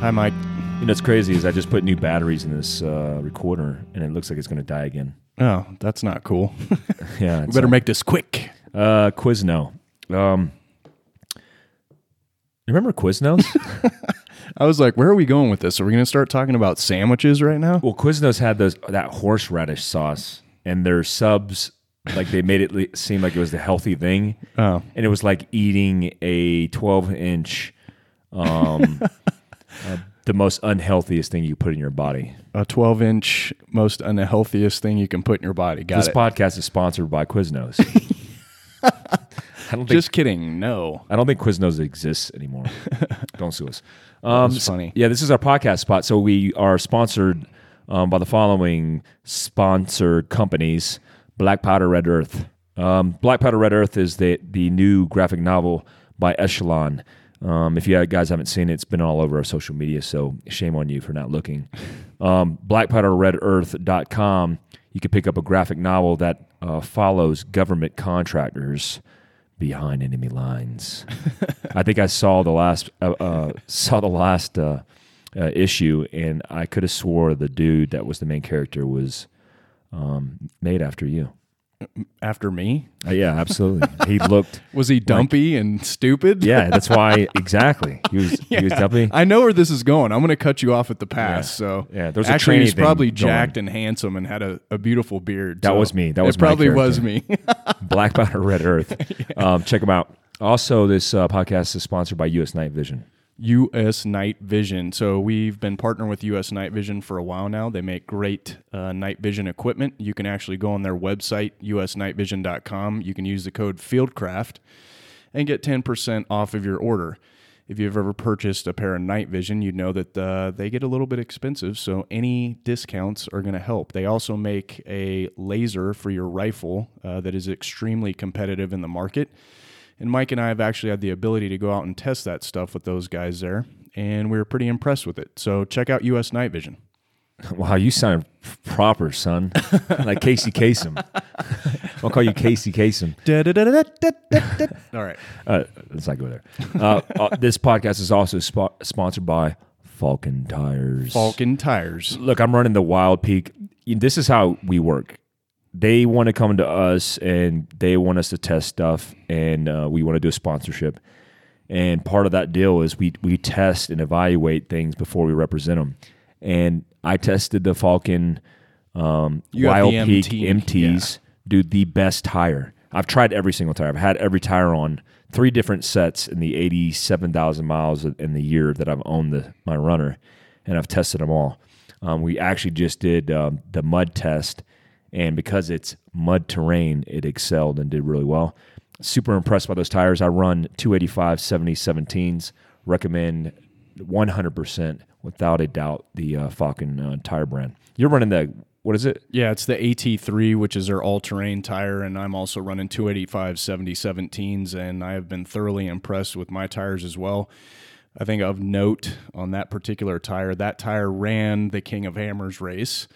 Hi, Mike. You know what's crazy is I just put new batteries in this uh, recorder, and it looks like it's going to die again. Oh, that's not cool. Yeah, we better make this quick. uh, Quizno. Um, remember Quiznos? I was like, where are we going with this? Are we going to start talking about sandwiches right now? well, Quiznos had those that horseradish sauce, and their subs like they made it seem like it was the healthy thing, Oh, and it was like eating a 12 inch, um, uh, the most unhealthiest thing you put in your body. a 12 inch, most unhealthiest thing you can put in your body. Got This it. podcast is sponsored by Quiznos. I don't think Just kidding. No. I don't think Quiznos exists anymore. don't sue us. Um, That's funny. Yeah, this is our podcast spot. So we are sponsored um, by the following sponsor companies: Black Powder Red Earth. Um, Black Powder Red Earth is the the new graphic novel by Echelon. Um, if you guys haven't seen it, it's been all over our social media, so shame on you for not looking. Um, BlackPowderRedEarth.com. You can pick up a graphic novel that uh, follows government contractors behind enemy lines. I think I saw the last uh, uh, saw the last uh, uh, issue, and I could have swore the dude that was the main character was um, made after you. After me? Uh, yeah, absolutely. he looked. Was he dumpy and stupid? Yeah, that's why exactly. He was. He was definitely. I know where this is going. I'm going to cut you off at the pass. So Yeah, there's a actually he's probably going. jacked and handsome and had a, a beautiful beard. That so was me. That was probably was me. Black Powder Red Earth. um, check them out. Also, this uh, podcast is sponsored by U.S. Night Vision. U.S. Night Vision. So we've been partnering with U.S. Night Vision for a while now. They make great uh, night vision equipment. You can actually go on their website, usnightvision.com. You can use the code FieldCraft and get 10% off of your order. If you've ever purchased a pair of night vision, you know that uh, they get a little bit expensive, so any discounts are going to help. They also make a laser for your rifle uh, that is extremely competitive in the market. And Mike and I have actually had the ability to go out and test that stuff with those guys there, and we were pretty impressed with it. So check out US Night Vision. Wow, you sound proper, son. like Casey Kasem. I'll call you Casey Kasem. All right. Uh, let's not go there. Uh, uh, this podcast is also spo- sponsored by Falken Tires. Falken Tires. Look, I'm running the Wild Peak. This is how we work. They want to come to us and they want us to test stuff, and uh, we want to do a sponsorship. And part of that deal is we we test and evaluate things before we represent them. And I tested the Falken um, Wild the Peak MT, MTs, dude, the best tire. I've tried every single tire. I've had every tire on three different sets in the 87,000 miles in the year that I've owned the, my runner, and I've tested them all. Um, we actually just did um, the mud test, and because it's mud terrain, it excelled and did really well. Super impressed by those tires. I run 285 70 17s. Recommend 100% without a doubt the uh, Falken uh, tire brand. You're running the, what is it? Yeah, it's the AT3, which is their all terrain tire, and I'm also running 285 70 17s, and I have been thoroughly impressed with my tires as well. I think of note on that particular tire, that tire ran the King of Hammers race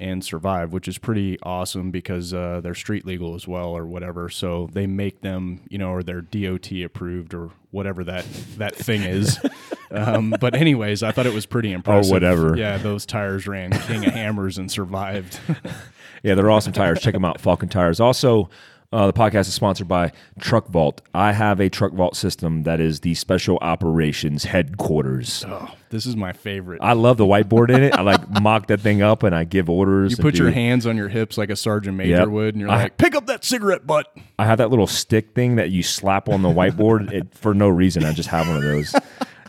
and survive, which is pretty awesome because uh, they're street legal as well or whatever. So they make them, you know, or they're DOT approved or whatever that that thing is. um, but anyways, I thought it was pretty impressive. whatever. Yeah, those tires ran King of Hammers and survived. Yeah, they're awesome tires. Check them out, Falken Tires. Also, uh, the podcast is sponsored by Truck Vault. I have a Truck Vault system that is the special operations headquarters. oh, this is my favorite. I love the whiteboard in it. I like mock that thing up and I give orders. you put your hands on your hips like a sergeant major Yep. would, and you're I- like, "Pick up that cigarette butt." I have that little stick thing that you slap on the whiteboard it, for no reason. I just have one of those,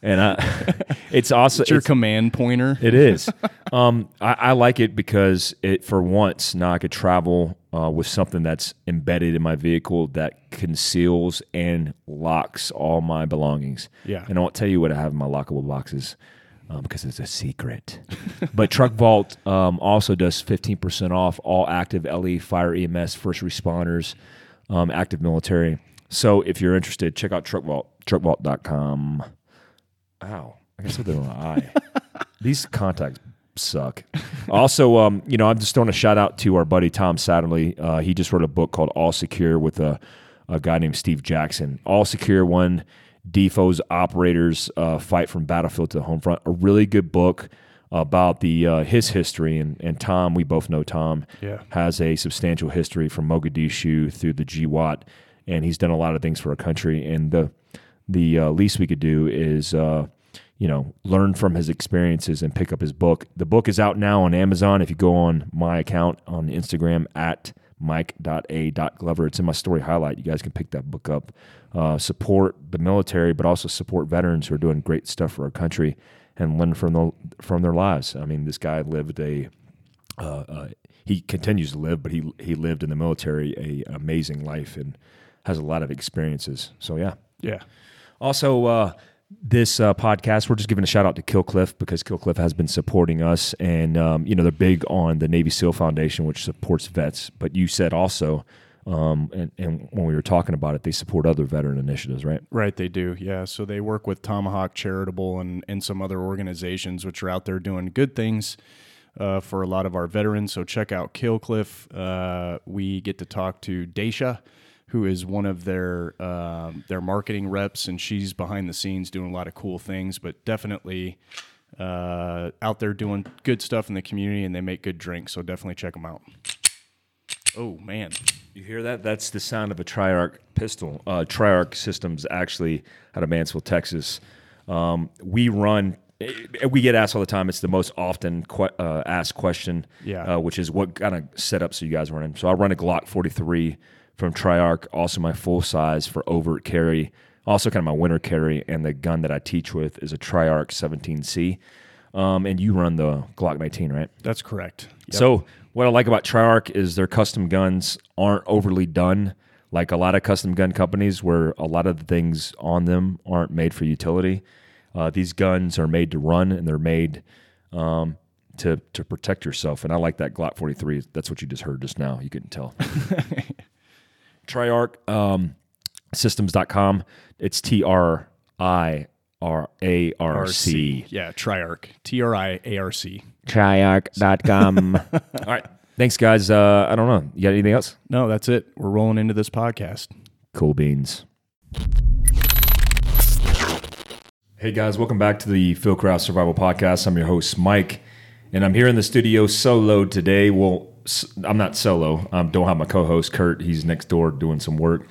and I, it's also It's your it's- command pointer. It is. um, I, I like it because it for once now I could travel uh, with something that's embedded in my vehicle that conceals and locks all my belongings. Yeah. and I won't tell you what I have in my lockable boxes. Um, because it's a secret. but Truck Vault um, also does 15% off all active LE, fire EMS, first responders, um, active military. So if you're interested, check out Truck Vault, truckvault.com. Ow. I got something on my eye. These contacts suck. also, um, you know, I'm just throwing a shout out to our buddy Tom Satterly. Uh, he just wrote a book called All Secure with a, a guy named Steve Jackson. All Secure one Defoe's Operators uh, Fight from Battlefield to the Home Front. A really good book about the uh, his history. And, and Tom, we both know Tom, Yeah. has a substantial history from Mogadishu through the GWOT, and he's done a lot of things for our country. And the the uh, least we could do is, uh, you know, learn from his experiences and pick up his book. The book is out now on Amazon. If you go on my account on Instagram at mike.a.glover, it's in my story highlight. You guys can pick that book up. Uh, support the military, but also support veterans who are doing great stuff for our country and learn from the, from their lives. I mean, this guy lived a uh, uh, he continues to live, but he he lived in the military a amazing life and has a lot of experiences. So yeah. Yeah. Also, uh, this uh, podcast, we're just giving a shout out to Killcliff because Killcliff has been supporting us, and um, you know they're big on the Navy SEAL Foundation, which supports vets. But you said also, um, and, and when we were talking about it, they support other veteran initiatives, right? Right, they do. Yeah. So they work with Tomahawk Charitable and, and some other organizations which are out there doing good things uh, for a lot of our veterans. So check out Killcliff. Uh, we get to talk to Daisha, who is one of their um their marketing reps, and she's behind the scenes doing a lot of cool things, but definitely uh, out there doing good stuff in the community, and they make good drinks. So definitely check them out. Oh man, You hear that? That's the sound of a Triarc pistol. Uh, Triarc Systems, actually, out of Mansfield, Texas. Um, we run. eh, We get asked all the time. It's the most often que- uh, asked question, Yeah. uh, which is what kind of setups are you guys running? So I run a Glock 43 from Triarc, also my full size for overt carry, also kind of my winter carry, and the gun that I teach with is a Triarc 17C. Um, and you run the Glock 19, right? that's correct. Yep. So what I like about Triarc is their custom guns aren't overly done like a lot of custom gun companies where a lot of the things on them aren't made for utility. Uh, these guns are made to run and they're made um, to to protect yourself. And I like that Glock 43. That's what you just heard just now. You couldn't tell. Triarc um, systems.com. It's T R I R A R C. Yeah, Triarc. T R I A R C. Triarc.com. All right. Thanks, guys. Uh, I don't know. You got anything else? No, that's it. We're rolling into this podcast. Cool beans. Hey guys, welcome back to the Fieldcraft Survival Podcast. I'm your host, Mike, and I'm here in the studio solo today. Well, s- I'm not solo. I don't have my co-host Kurt. He's next door doing some work,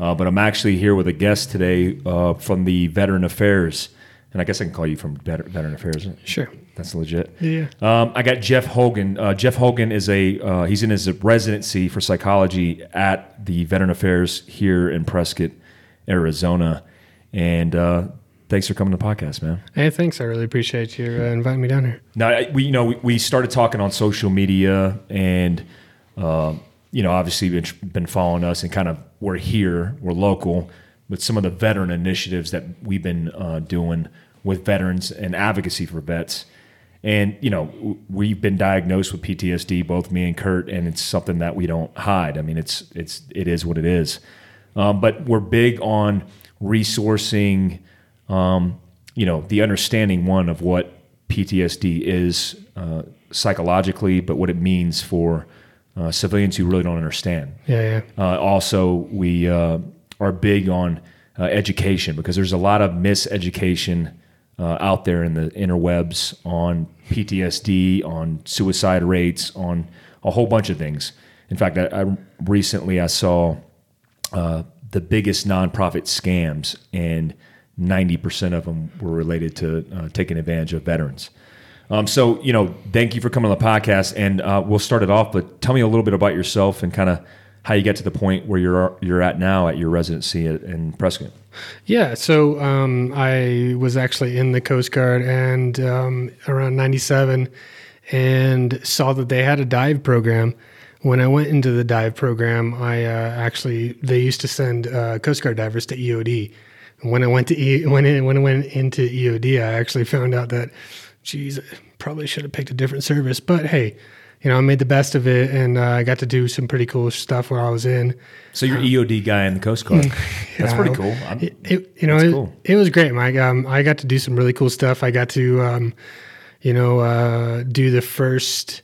uh, but I'm actually here with a guest today uh, from the Veteran Affairs, and I guess I can call you from Vet- Veteran Affairs. Sure. That's legit. Yeah. Um, I got Jeff Hogan. Uh, Jeff Hogan is a uh, he's in his residency for psychology at the Veteran Affairs here in Prescott, Arizona. And uh, thanks for coming to the podcast, man. Hey, thanks. I really appreciate you uh, inviting me down here. Now I- we you know we, we started talking on social media, and um, you know obviously been been following us, and kind of we're here, we're local, with some of the veteran initiatives that we've been uh, doing with veterans and advocacy for vets. And you know we've been diagnosed with PTSD, both me and Kurt, and it's something that we don't hide. I mean, it's it's it is what it is. Um, but we're big on resourcing um, you know, the understanding one of what PTSD is uh, psychologically, but what it means for uh, civilians who really don't understand. Yeah, yeah. Uh, also, we uh, are big on uh, education because there's a lot of miseducation uh, out there in the interwebs on PTSD, on suicide rates, on a whole bunch of things. In fact, I, I recently I saw uh, the biggest nonprofit scams, and 90% of them were related to uh, taking advantage of veterans. Um, so, you know, thank you for coming on the podcast, and uh, we'll start it off. But tell me a little bit about yourself and kind of how you get to the point where you're you're at now at your residency at, in Prescott. Yeah, so um, I was actually in the Coast Guard and um, around 97 and saw that they had a dive program. When I went into the dive program, I uh, actually, they used to send uh, Coast Guard divers to EOD. And when I went to e- when, I, when I went into EOD, I actually found out that, geez, I probably should have picked a different service. But hey, you know, I made the best of it and uh, I got to do some pretty cool stuff while I was in. So you're EOD guy in the Coast Guard. That's pretty cool. It, it- you know, it, cool. it was great, Mike. Um, I got to do some really cool stuff. I got to, um, you know, uh, do the first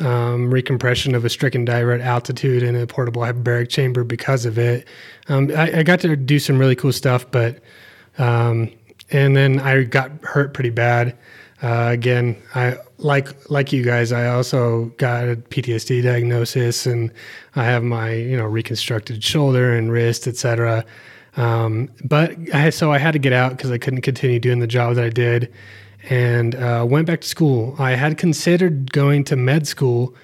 um, recompression of a stricken diver at altitude in a portable hyperbaric chamber because of it. Um, I, I got to do some really cool stuff, but Um, and then I got hurt pretty bad. Uh, again, I like like you guys. I also got a PTSD diagnosis, and I have my you know reconstructed shoulder and wrist, etc. Um, but I so I had to get out because I couldn't continue doing the job that I did, and uh, went back to school. I had considered going to med school,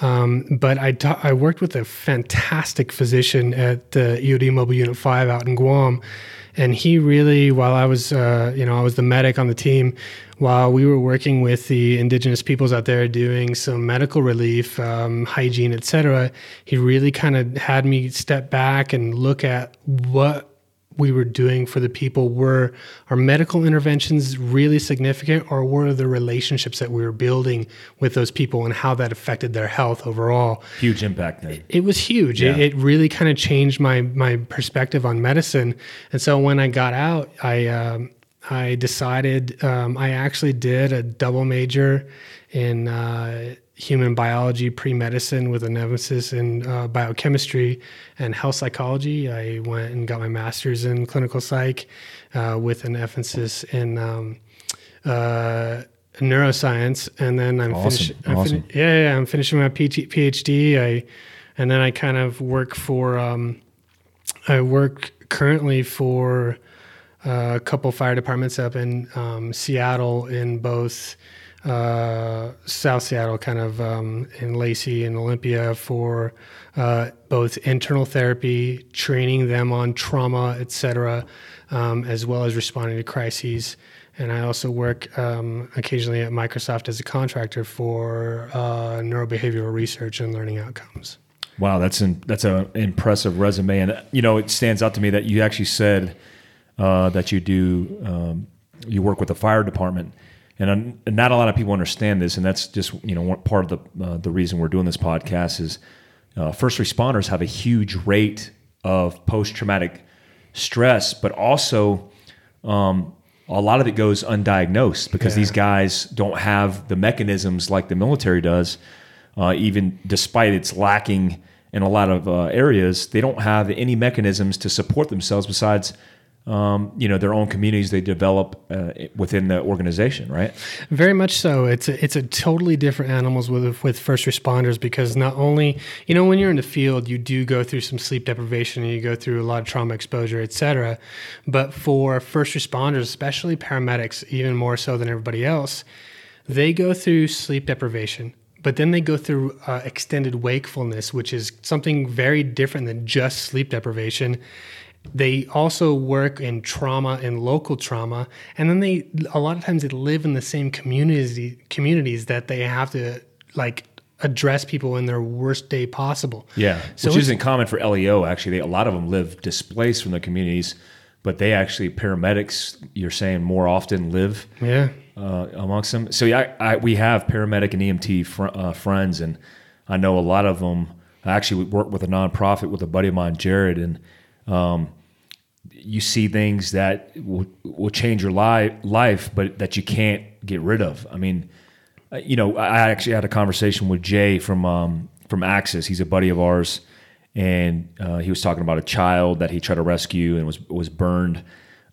um, but I ta- I worked with a fantastic physician at the EOD Mobile Unit Five out in Guam, and he really, while I was uh, you know I was the medic on the team, while we were working with the indigenous peoples out there doing some medical relief, um, hygiene, etc., he really kind of had me step back and look at what we were doing for the people were our medical interventions really significant or were the relationships that we were building with those people and how that affected their health overall? Huge impact it was huge. Yeah. it, it really kind of changed my my perspective on medicine. And so when i got out i um, i decided um, i actually did a double major in uh, human biology pre-medicine with an emphasis in uh, biochemistry and health psychology i went and got my master's in clinical psych uh, with an emphasis in um, uh, neuroscience and then i'm Awesome, finishing I'm awesome. yeah, yeah, yeah, I'm finishing my PhD. I, and then I kind of work for. Um, I work currently for uh, a couple fire departments up in um, Seattle, in both uh, South Seattle, kind of um, in Lacey and Olympia, for uh, both internal therapy, training them on trauma, etc., um, as well as responding to crises. And I also work um, occasionally at Microsoft as a contractor for uh, neurobehavioral research and learning outcomes. Wow, that's an that's an impressive resume, and you know it stands out to me that you actually said uh, that you do um, you work with the fire department, and, um, and not a lot of people understand this, and that's just you know one part of the uh, the reason we're doing this podcast is uh, first responders have a huge rate of post traumatic stress, but also um, a lot of it goes undiagnosed because Yeah. these guys don't have the mechanisms like the military does. Uh, even despite its lacking in a lot of uh, areas, they don't have any mechanisms to support themselves besides, um, you know, their own communities they develop uh, within the organization, right? Very much so. It's a, it's a totally different animals with with first responders because not only you know when you're in the field you do go through some sleep deprivation and you go through a lot of trauma exposure, etc. But for first responders, especially paramedics, even more so than everybody else, they go through sleep deprivation. But then they go through uh, extended wakefulness, which is something very different than just sleep deprivation. They also work in trauma and local trauma, and then they a lot of times they live in the same community communities that they have to like address people in their worst day possible. Yeah, So which isn't common for LEO. Actually, they, a lot of them live displaced from their communities, but they actually paramedics. You're saying more often live Yeah. uh, amongst them. So yeah, I, I, we have paramedic and EMT fr- uh, friends, and I know a lot of them. I actually work with a nonprofit with a buddy of mine, Jared, and um, you see things that will, will change your li- life, but that you can't get rid of. I mean, uh, you know, I actually had a conversation with Jay from um, from Axis. He's a buddy of ours, and uh, he was talking about a child that he tried to rescue and was was burned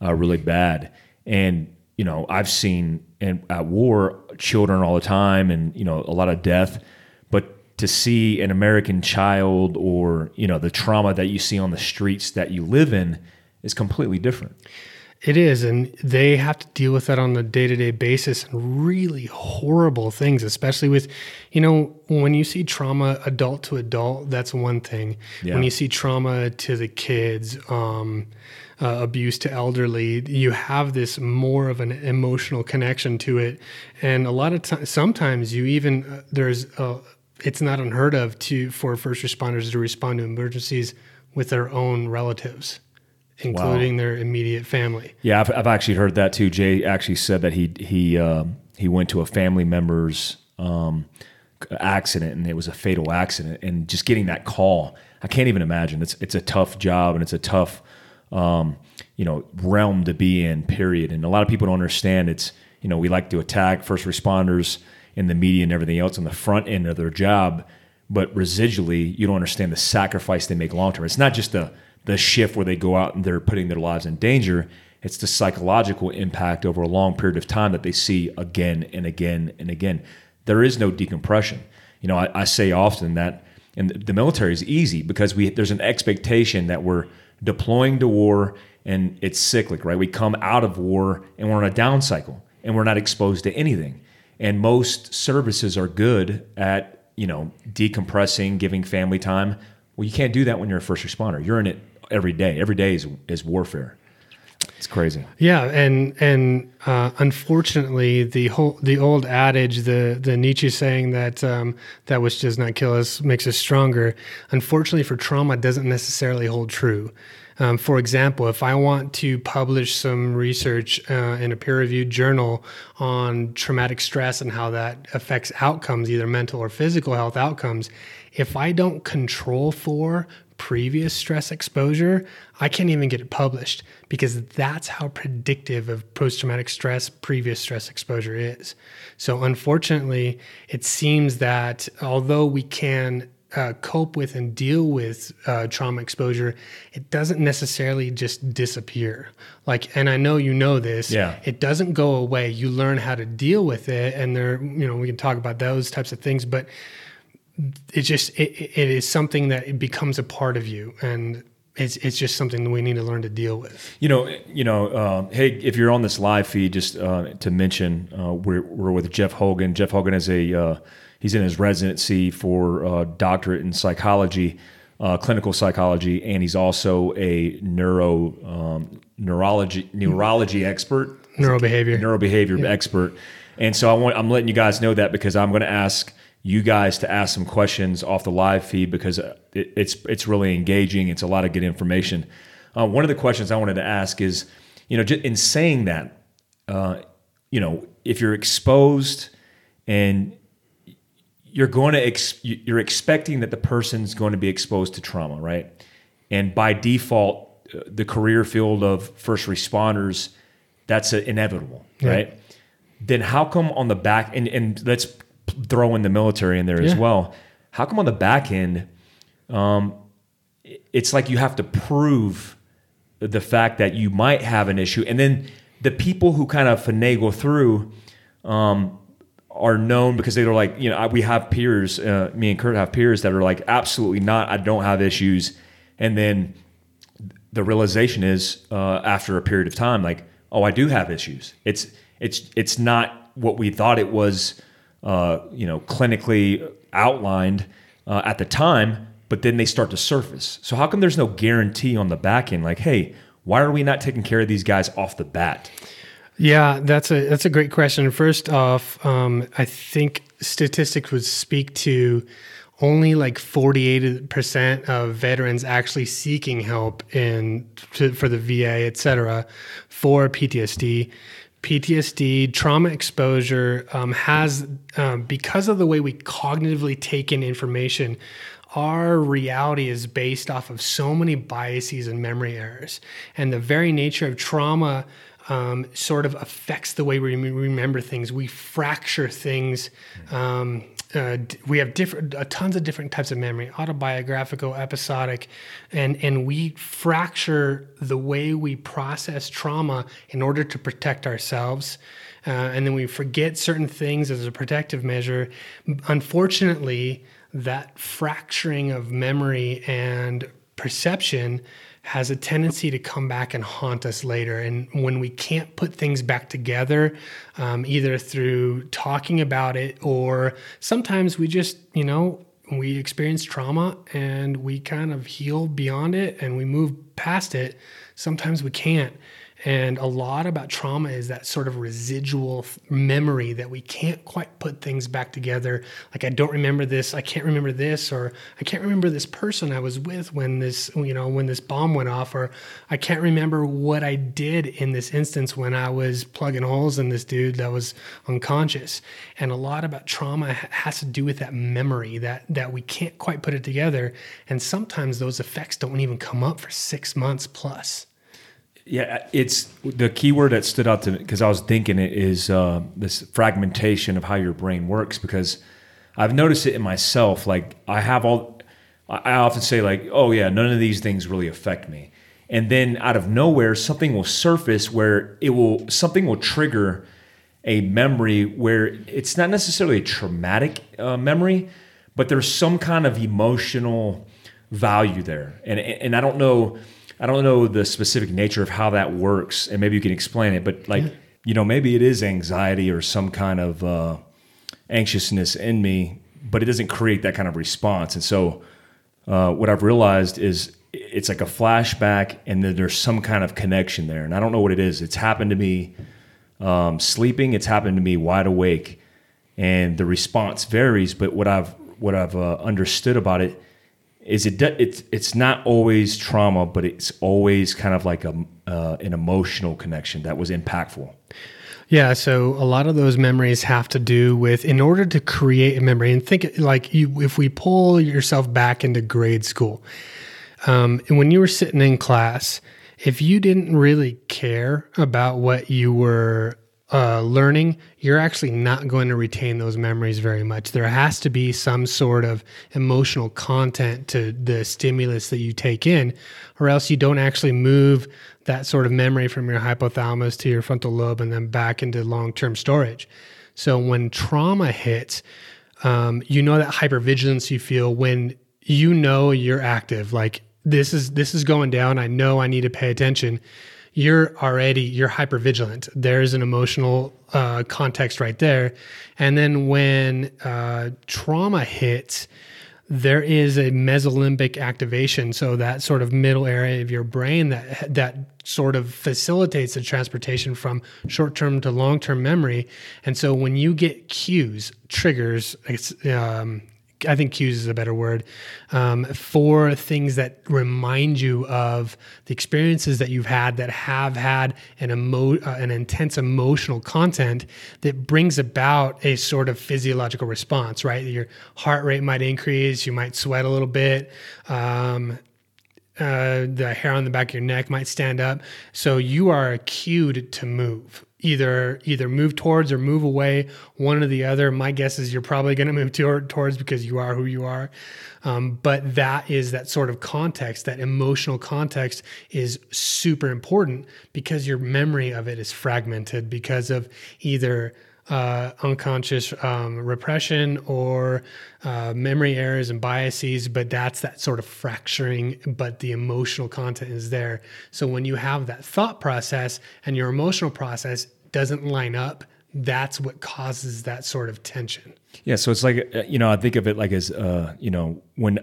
uh, really bad. And you know, I've seen in, at war children all the time, and you know, a lot of death. To see an American child, or you know, the trauma that you see on the streets that you live in, is completely different. It is, and they have to deal with that on a day to day basis and really horrible things, especially with, you know, when you see trauma adult to adult, that's one thing. Yeah. When you see trauma to the kids, um, uh, abuse to elderly, you have this more of an emotional connection to it. And a lot of times, sometimes you even, uh, there's, uh, it's not unheard of to for first responders to respond to emergencies with their own relatives, including their immediate family. Yeah, I've, I've actually heard that too. Jay actually said that he he um, he went to a family member's um, accident and it was a fatal accident, and just getting that call, I can't even imagine. It's it's a tough job and it's a tough um, you know realm to be in. Period. And a lot of people don't understand. It's you know we like to attack first responders in the media and everything else on the front end of their job, but residually you don't understand the sacrifice they make long term. It's not just the the shift where they go out and they're putting their lives in danger. It's the psychological impact over a long period of time that they see again and again and again. There is no decompression. You know, I, I say often that and the military is easy because we there's an expectation that we're deploying to war and it's cyclic, right? We come out of war and we're on a down cycle and we're not exposed to anything. And most services are good at, you know, decompressing, giving family time. Well, you can't do that when you're a first responder. You're in it every day. Every day is, is warfare. It's crazy. Yeah, and and uh, unfortunately, the whole the old adage, the the Nietzsche saying that um, that which does not kill us makes us stronger. Unfortunately, for trauma, doesn't necessarily hold true. Um, for example, if I want to publish some research uh, in a peer reviewed journal on traumatic stress and how that affects outcomes, either mental or physical health outcomes, if I don't control for previous stress exposure, I can't even get it published because that's how predictive of post traumatic stress previous stress exposure is. So, unfortunately, it seems that although we can uh, cope with and deal with uh, trauma exposure, it doesn't necessarily just disappear. Like, and I know you know this. Yeah. It doesn't go away. You learn how to deal with it, and there, you know, we can talk about those types of things, but it just it, it is something that it becomes a part of you, and it's it's just something that we need to learn to deal with. You know, you know. Uh, hey, if you're on this live feed, just uh, to mention, uh, we're we're with Jeff Hogan. Jeff Hogan is a uh, He's in his residency for uh, doctorate in psychology, uh, clinical psychology, and he's also a neuro um, neurology neurology expert, neurobehavior neurobehavior yeah. expert. And so I want I'm letting you guys know that because I'm going to ask you guys to ask some questions off the live feed because it, it's it's really engaging. It's a lot of good information. Uh, one of the questions I wanted to ask is, you know, in saying that, uh, you know, if you're exposed and you're going to ex- you're expecting that the person's going to be exposed to trauma, right? And by default, uh, the career field of first responders, that's inevitable, yeah. right? Then how come on the back and and let's throw in the military in there yeah. as well. How come on the back end, um, it's like you have to prove the fact that you might have an issue, and then the people who kind of finagle through. Um, are known because they're like, you know, we have peers, uh, me and Kurt have peers that are like, absolutely not, I don't have issues. And then the realization is uh, after a period of time, like, oh, I do have issues. It's it's it's not what we thought it was, uh, you know, clinically outlined uh, at the time, but then they start to surface. So how come there's no guarantee on the back end? Like, hey, why are we not taking care of these guys off the bat? Yeah, that's a that's a great question. First off, um, I think statistics would speak to only like 48% of veterans actually seeking help in to, for the VA, et cetera, for PTSD. PTSD, trauma exposure um, has, um, because of the way we cognitively take in information, our reality is based off of so many biases and memory errors. And the very nature of trauma um, sort of affects the way we remember things. We fracture things. Um, uh, we have different, uh, tons of different types of memory: autobiographical, episodic, and and we fracture the way we process trauma in order to protect ourselves. Uh, and then we forget certain things as a protective measure. Unfortunately, that fracturing of memory and perception has a tendency to come back and haunt us later. And when we can't put things back together, um, either through talking about it or sometimes we just, you know, we experience trauma and we kind of heal beyond it and we move past it. Sometimes we can't. And a lot about trauma is that sort of residual memory that we can't quite put things back together. Like, I don't remember this, I can't remember this, or I can't remember this person I was with when this, you know, when this bomb went off, or I can't remember what I did in this instance when I was plugging holes in this dude that was unconscious. And a lot about trauma has to do with that memory that, that we can't quite put it together. And sometimes those effects don't even come up for six months plus. Yeah, it's the key word that stood out to me because I was thinking it is uh, this fragmentation of how your brain works. Because I've noticed it in myself. Like I have all, I often say like, oh yeah, none of these things really affect me, and then out of nowhere something will surface where it will something will trigger a memory where it's not necessarily a traumatic uh, memory, but there's some kind of emotional value there, and and I don't know. I don't know the specific nature of how that works, and maybe you can explain it. But like, you know, maybe it is anxiety or some kind of uh, anxiousness in me, but it doesn't create that kind of response. And so, uh, what I've realized is it's like a flashback, and then there's some kind of connection there. And I don't know what it is. It's happened to me um, sleeping. It's happened to me wide awake, and the response varies. But what I've what I've uh, understood about it is it it's it's not always trauma, but it's always kind of like a uh, an emotional connection that was impactful. Yeah, so a lot of those memories have to do with in order to create a memory and think like you if we pull yourself back into grade school, um, and when you were sitting in class, if you didn't really care about what you were uh, learning, you're actually not going to retain those memories very much. There has to be some sort of emotional content to the stimulus that you take in, or else you don't actually move that sort of memory from your hypothalamus to your frontal lobe and then back into long term storage. So when trauma hits, um, you know that hypervigilance you feel when you know you're active, like this is this is going down. I know I need to pay attention you're already you're hyper vigilant there's an emotional uh, context right there. And then when uh, trauma hits there is a mesolimbic activation. So that sort of middle area of your brain that that sort of facilitates the transportation from short-term to long-term memory. And so when you get cues triggers um, I think cues is a better word um, for things that remind you of the experiences that you've had that have had an emo- uh, an intense emotional content that brings about a sort of physiological response. Right, your heart rate might increase, you might sweat a little bit. Um, uh, the hair on the back of your neck might stand up. So you are cued to move either either move towards or move away one or the other my guess is you're probably going to move towards because you are who you are um, but that is that sort of context that emotional context is super important because your memory of it is fragmented because of either uh, unconscious um, repression or uh, memory errors and biases, but that's that sort of fracturing, but the emotional content is there. So when you have that thought process and your emotional process doesn't line up, that's what causes that sort of tension. Yeah. So it's like, uh, you know, I think of it like as, uh, you know, when,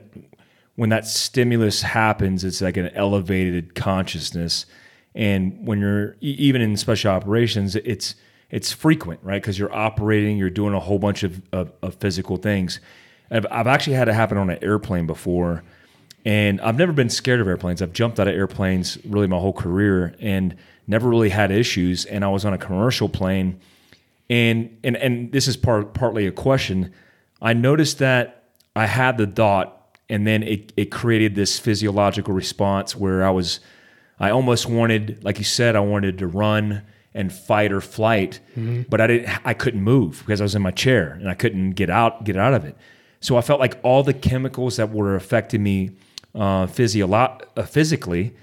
when that stimulus happens, it's like an elevated consciousness. And when you're even in special operations, it's, it's frequent, right? Because you're operating, you're doing a whole bunch of, of, of physical things. I've, I've, actually had it happen on an airplane before, and I've never been scared of airplanes. I've jumped out of airplanes really my whole career and never really had issues. And I was on a commercial plane, and and and this is part partly a question. I noticed that I had the thought, and then it it created this physiological response where I was, I almost wanted, like you said, I wanted to run and fight or flight, mm-hmm. but I didn't. I couldn't move because I was in my chair and I couldn't get out get out of it. So I felt like all the chemicals that were affecting me uh, physio- uh, physically,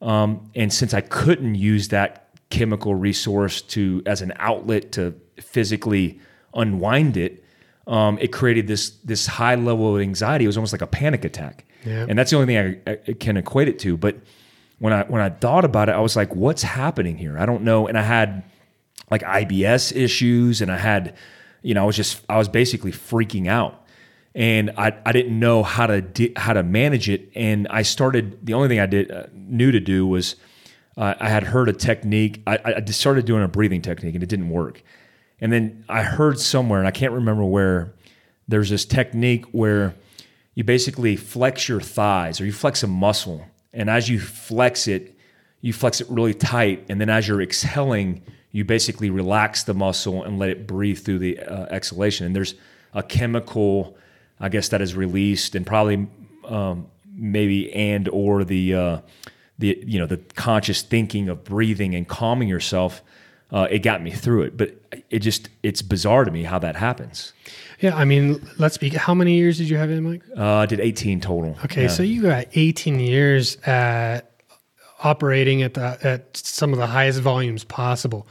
um, and since I couldn't use that chemical resource to as an outlet to physically unwind it, um, it created this this high level of anxiety. It was almost like a panic attack, yeah. and that's the only thing I, I can equate it to. But when I when I thought about it, I was like, what's happening here? I don't know. And I had like IBS issues and I had, you know, I was just I was basically freaking out. And I, I didn't know how to di- how to manage it, and I started. The only thing I did uh, knew to do was uh, I had heard a technique. I, I started doing a breathing technique, and it didn't work. And then I heard somewhere, and I can't remember where. There's this technique where you basically flex your thighs or you flex a muscle and as you flex it, you flex it really tight. And then as you're exhaling, you basically relax the muscle and let it breathe through the uh, exhalation. And there's a chemical, I guess, that is released and probably um, maybe and or the uh, the you know the conscious thinking of breathing and calming yourself. Uh, it got me through it, but it just it's bizarre to me how that happens. Yeah, I mean, let's be. How many years did you have in, Mike? Uh, I did 18 total. Okay, yeah. so you got 18 years at operating at the at some of the highest volumes possible.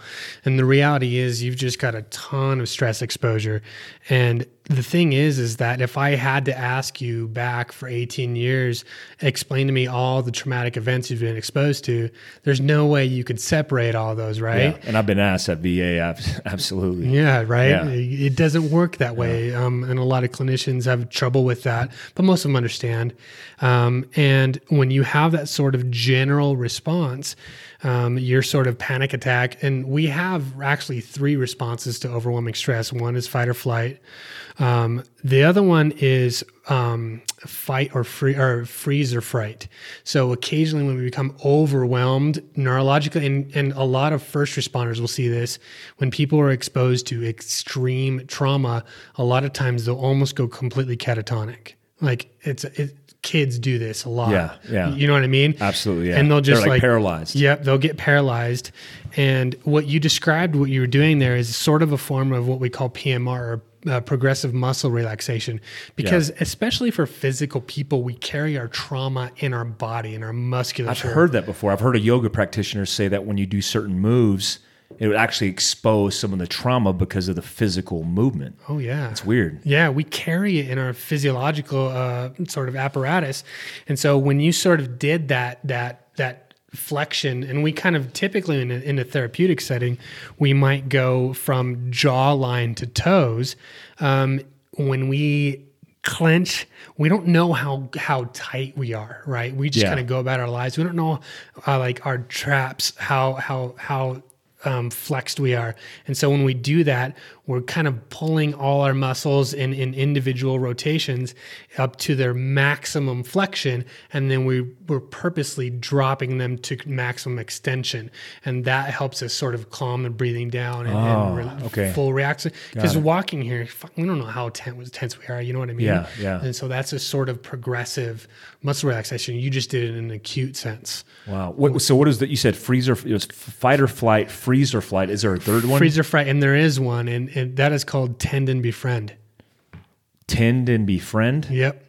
And the reality is you've just got a ton of stress exposure. And the thing is is that if I had to ask you back for 18 years, explain to me all the traumatic events you've been exposed to, there's no way you could separate all those, right? Yeah. And I've been asked at VA, absolutely. Yeah, right. Yeah. It doesn't work that way, um, and a lot of clinicians have trouble with that, but most of them understand. Um, and when you have that sort of general response, um, your sort of panic attack, and we have actually three responses to overwhelming stress. One is fight or flight. Um, the other one is um, fight or free or freeze or fright. So occasionally, when we become overwhelmed neurologically, and, and a lot of first responders will see this when people are exposed to extreme trauma. A lot of times, they'll almost go completely catatonic. Like it's it, kids do this a lot. Yeah, yeah. You know what I mean? Absolutely. Yeah. And they'll just like, like paralyzed. Yep, they'll get paralyzed. And what you described, what you were doing there, is sort of a form of what we call PMR or uh, progressive muscle relaxation. Because especially for physical people, we carry our trauma in our body, in our muscular. I've heard that before. I've heard a yoga practitioner say that when you do certain moves, it would actually expose some of the trauma because of the physical movement. oh yeah, It's weird. Yeah, we carry it in our physiological uh, sort of apparatus, and so when you sort of did that that that flexion, and we kind of typically in a, in a therapeutic setting, we might go from jawline to toes. Um, when we clench, we don't know how how tight we are, right? We just Yeah. kind of go about our lives. We don't know uh, like our traps, how how how um, flexed we are. And so when we do that, we're kind of pulling all our muscles in, in individual rotations up to their maximum flexion. And then we, we're purposely dropping them to maximum extension. And that helps us sort of calm the breathing down and, Oh, and re- okay. full reaction. Because walking here, fuck, we don't know how tense, tense we are. You know what I mean? Yeah, yeah. And so that's a sort of progressive muscle relaxation. You just did it in an acute sense. Wow. What, so what is that? You said freeze or it was fight or flight, freeze or flight. Is there a third one? Freezer fright, and there is one, and, and that is called tend and befriend. Tend and befriend. Yep.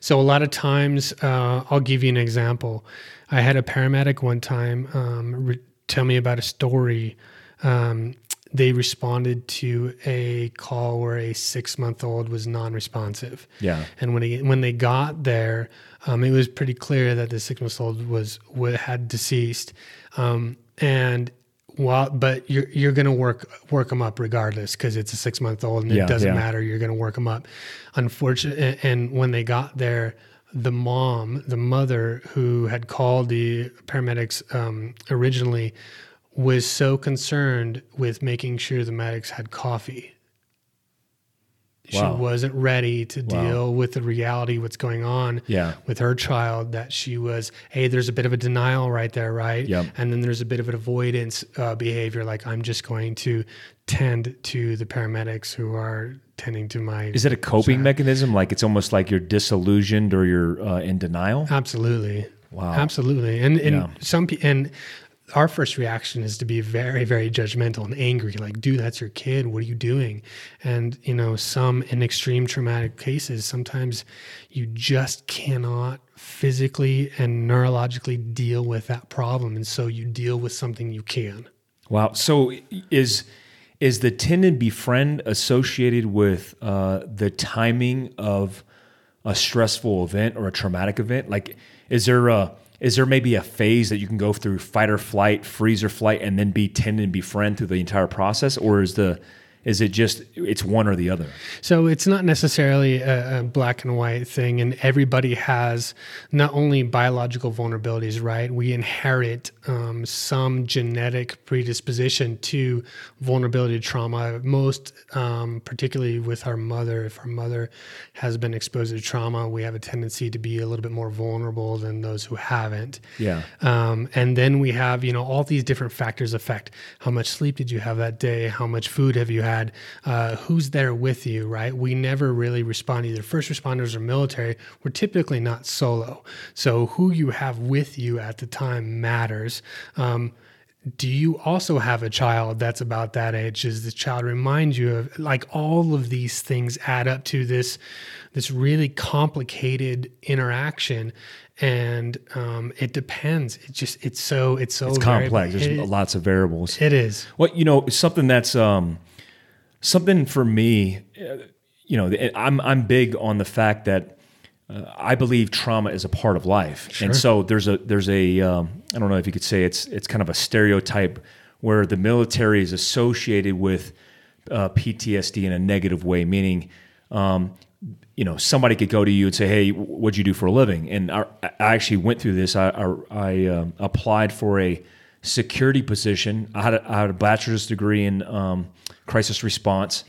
So a lot of times, uh, I'll give you an example. I had a paramedic one time um, re- tell me about a story. Um, they responded to a call where a six-month-old was non-responsive. Yeah. And when he, when they got there, um, it was pretty clear that the six-month-old was wa- had deceased. Um, and while, but you're you're gonna work work them up regardless because it's a six-month-old and Yeah, it doesn't yeah. matter. You're gonna work them up. Unfortunately, and when they got there, the mom, the mother who had called the paramedics um, originally, was so concerned with making sure the medics had coffee. She Wow. wasn't ready to Wow. deal with the reality what's going on Yeah. with her child that she was hey there's a bit of a denial right there right Yep. and then there's a bit of an avoidance uh, behavior like i'm just going to tend to the paramedics who are tending to my Is it a coping mechanism? Like it's almost like you're disillusioned or you're uh, in denial? Absolutely. Wow. Absolutely. And and Yeah. some and our first reaction is to be very very judgmental and angry like dude that's your kid what are you doing and you know some in extreme traumatic cases sometimes you just cannot physically and neurologically deal with that problem and so you deal with something you can Wow. So is is the tend and befriend associated with uh, the timing of a stressful event or a traumatic event? Like, is there a is there maybe a phase that you can go through fight or flight, freeze or flight, and then be tend and befriend through the entire process, or is the is it just it's one or the other? So it's not necessarily a, a black and white thing, and everybody has not only biological vulnerabilities, right? We inherit um, some genetic predisposition to vulnerability to trauma. Most, um, particularly with our mother, if our mother has been exposed to trauma, we have a tendency to be a little bit more vulnerable than those who haven't. Yeah. Um, and then we have, you know, all these different factors affect how much sleep did you have that day? How much food have you had? Uh, who's there with you, right? We never really respond, either first responders or military. We're typically not solo. So who you have with you at the time matters. Um, do you also have a child that's about that age does the child remind you of like all of these things add up to this this really complicated interaction and um, it depends. It just it's so it's so It's complex. variable. There's It- lots of variables. it is. Well, you know, something that's um, something for me. You know, I'm I'm big on the fact that uh, I believe trauma is a part of life, and so there's a there's a um, I don't know if you could say it's it's kind of a stereotype where the military is associated with uh, PTSD in a negative way, meaning. Um, you know, somebody could go to you and say, "Hey, what'd you do for a living?" And I, I actually went through this. I, I, I um, applied for a security position. I had a, I had a bachelor's degree in um, crisis response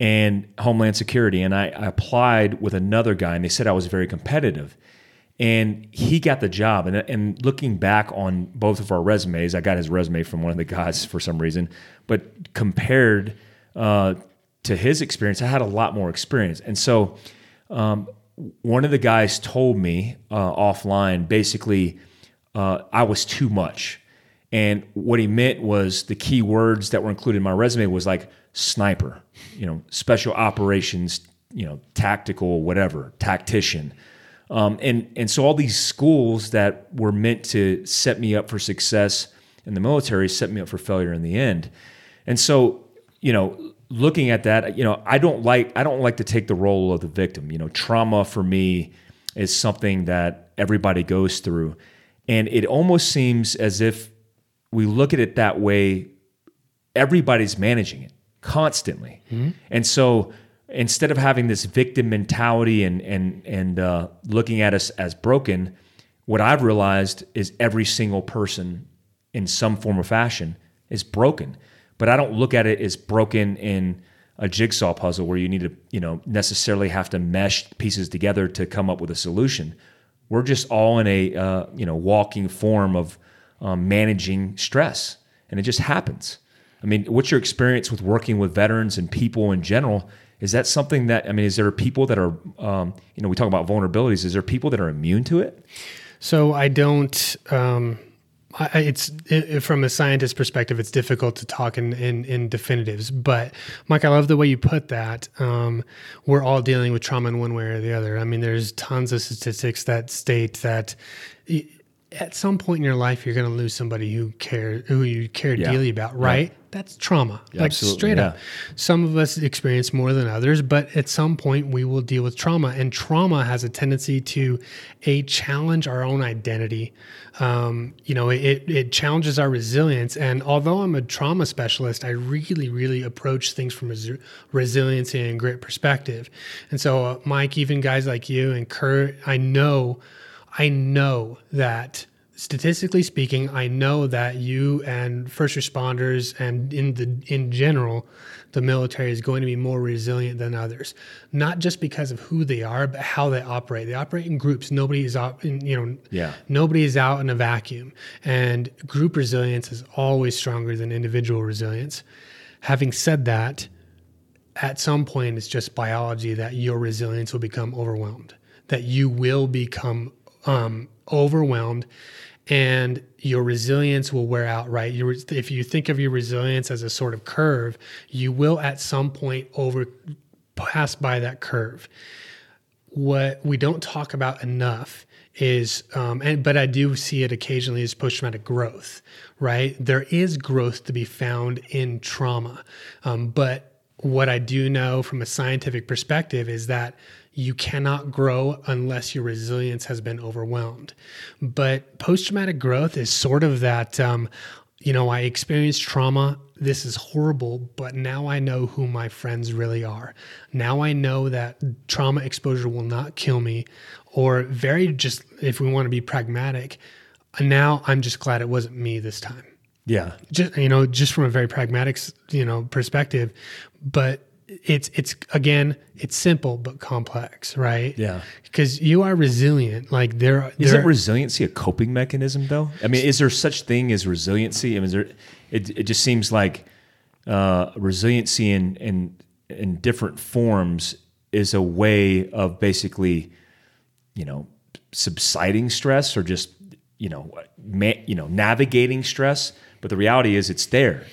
and homeland security, and I, I applied with another guy, and they said I was very competitive. And he got the job. And, and looking back on both of our resumes, I got his resume from one of the guys for some reason, but compared uh, to his experience, I had a lot more experience. And so um, one of the guys told me uh, offline basically uh, I was too much. And what he meant was the key words that were included in my resume was like sniper, you know, special operations, you know, tactical, whatever, tactician. Um, and and so all these schools that were meant to set me up for success in the military set me up for failure in the end. And so, you know, looking at that, you know, I don't like I don't like to take the role of the victim. You know, trauma for me is something that everybody goes through. And it almost seems as if we look at it that way, everybody's managing it constantly. And so instead of having this victim mentality and and and uh, looking at us as broken, what I've realized is every single person in some form or fashion is broken. But I don't look at it as broken in a jigsaw puzzle where you need to, you know, necessarily have to mesh pieces together to come up with a solution. We're just all in a, uh, you know, walking form of um, managing stress, and it just happens. I mean, what's your experience with working with veterans and people in general? Is that something that I mean? Is there people that are, um, you know, we talk about vulnerabilities. Is there people that are immune to it? So I don't. Um, I, it's it, from a scientist perspective, it's difficult to talk in, in in definitives. But Mike, I love the way you put that. Um, we're all dealing with trauma in one way or the other. I mean, there's tons of statistics that state that. At some point in your life, you're going to lose somebody who care, who you care Yeah. dearly about, right? That's trauma, like absolutely, straight up. Some of us experience more than others, but at some point we will deal with trauma, and trauma has a tendency to a challenge our own identity. Um, you know, it it challenges our resilience. And although I'm a trauma specialist, I really, really approach things from a res- resiliency and grit perspective. And so, uh, Mike, even guys like you and Kurt, I know, I know that statistically speaking, I know that you and first responders and in the in general, the military is going to be more resilient than others. Not just because of who they are, but how they operate. They operate in groups. Nobody is out, in, you know, Yeah. nobody is out in a vacuum. And group resilience is always stronger than individual resilience. Having said that, at some point it's just biology that your resilience will become overwhelmed that you will become um, overwhelmed and your resilience will wear out right? Your, if you think of your resilience as a sort of curve you will at some point over pass by that curve. What we don't talk about enough is um, and but i do see it occasionally as post-traumatic growth right? There is growth to be found in trauma um, but what i do know from a scientific perspective is that you cannot grow unless your resilience has been overwhelmed but post-traumatic growth is sort of that um, you know, I experienced trauma. This is horrible, but now I know who my friends really are. Now I know that trauma exposure will not kill me, or very just if we want to be pragmatic, now I'm just glad it wasn't me this time. Yeah. Just you know, just from a very pragmatic, you know, perspective, but it's it's again, it's simple but complex, right? Yeah. Because you are resilient. Like there, Isn't resiliency a coping mechanism, though? I mean, is there such thing as resiliency? I mean, is there, it, it just seems like uh, resiliency in, in in different forms is a way of basically, you know, subsiding stress or just you know, ma- you know, navigating stress. But the reality is, it's there.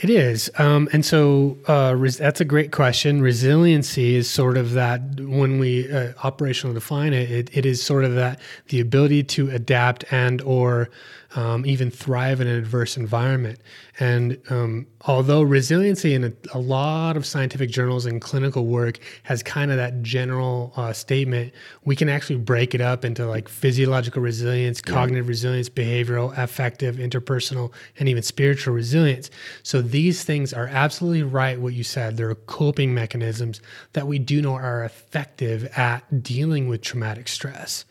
It is. Um, and so uh, res- that's a great question. Resiliency is sort of that when we uh, operational define it, it, it is sort of that the ability to adapt and or um, even thrive in an adverse environment. And um, although resiliency in a, a, lot of scientific journals and clinical work has kind of that general uh, statement, we can actually break it up into like physiological resilience, yeah. cognitive resilience, behavioral, affective, interpersonal, and even spiritual resilience. So these things are absolutely right what you said. There are coping mechanisms that we do know are effective at dealing with traumatic stress.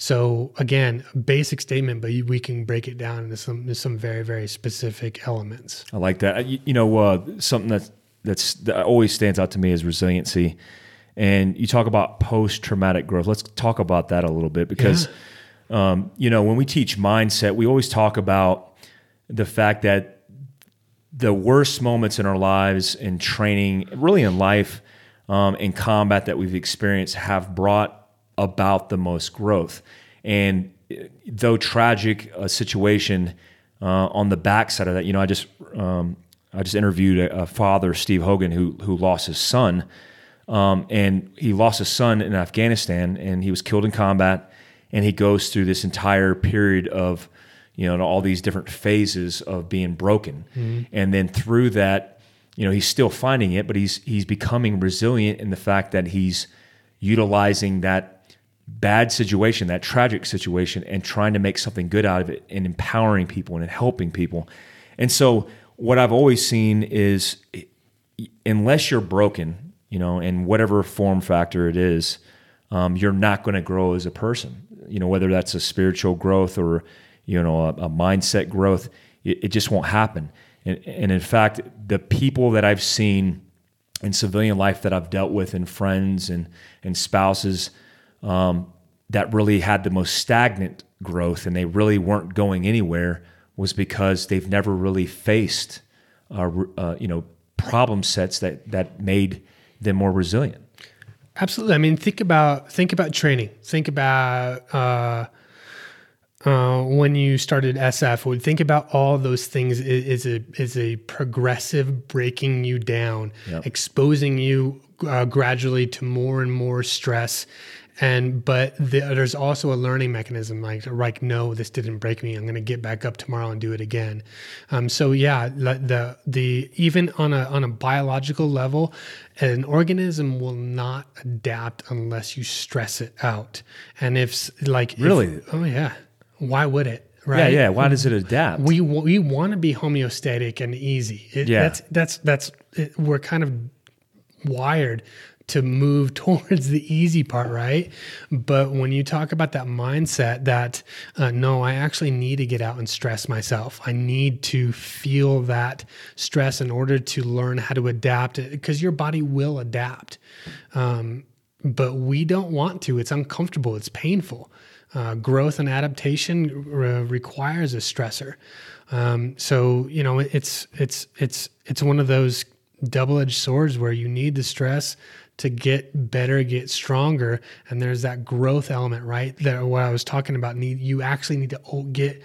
So again, basic statement, but we can break it down into some into some very very specific elements. I like that. You, you know, uh, something that that's that always stands out to me is resiliency. And you talk about post traumatic growth. Let's talk about that a little bit because, yeah. um, you know, when we teach mindset, we always talk about the fact that the worst moments in our lives in training, really in life, um, in combat that we've experienced, have brought about the most growth. And though tragic a situation uh, on the backside of that, you know, I just um, I just interviewed a, a, father, Steve Hogan, who who lost his son, um, and he lost his son in Afghanistan, and he was killed in combat, and he goes through this entire period of you know all these different phases of being broken, mm-hmm. and then through that. You know he's still finding it, but he's he's becoming resilient in the fact that he's utilizing that bad situation, that tragic situation, and trying to make something good out of it and empowering people and helping people. And so, what I've always seen is unless you're broken, you know, in whatever form factor it is, um, you're not going to grow as a person. You know, whether that's a spiritual growth or, you know, a, a mindset growth, it, it, just won't happen. And, and in fact, the people that I've seen in civilian life that I've dealt with and friends and, and spouses, um, that really had the most stagnant growth and they really weren't going anywhere was because they've never really faced uh, uh, you know problem sets that that made them more resilient. Absolutely. I mean think about think about training. Think about uh, uh, when you started SF, would think about all those things. Is a is a progressive breaking you down, yep. exposing you uh, gradually to more and more stress, and but the, there's also a learning mechanism like like no this didn't break me i'm going to get back up tomorrow and do it again um, so yeah the the even on a on a biological level an organism will not adapt unless you stress it out and if like really if, oh yeah why would it right? Yeah, yeah. Why does it adapt? We we want to be homeostatic and easy. It, yeah, that's that's that's it, we're kind of wired to move towards the easy part, right? But when you talk about that mindset that, uh, no, I actually need to get out and stress myself, I need to feel that stress in order to learn how to adapt because your body will adapt. Um, but we don't want to, it's uncomfortable, it's painful. Uh, growth and adaptation re- requires a stressor. Um, so you know it's it's it's it's one of those double-edged swords where you need the stress to get better, get stronger. And there's that growth element, right? That what I was talking about. Need you actually need to get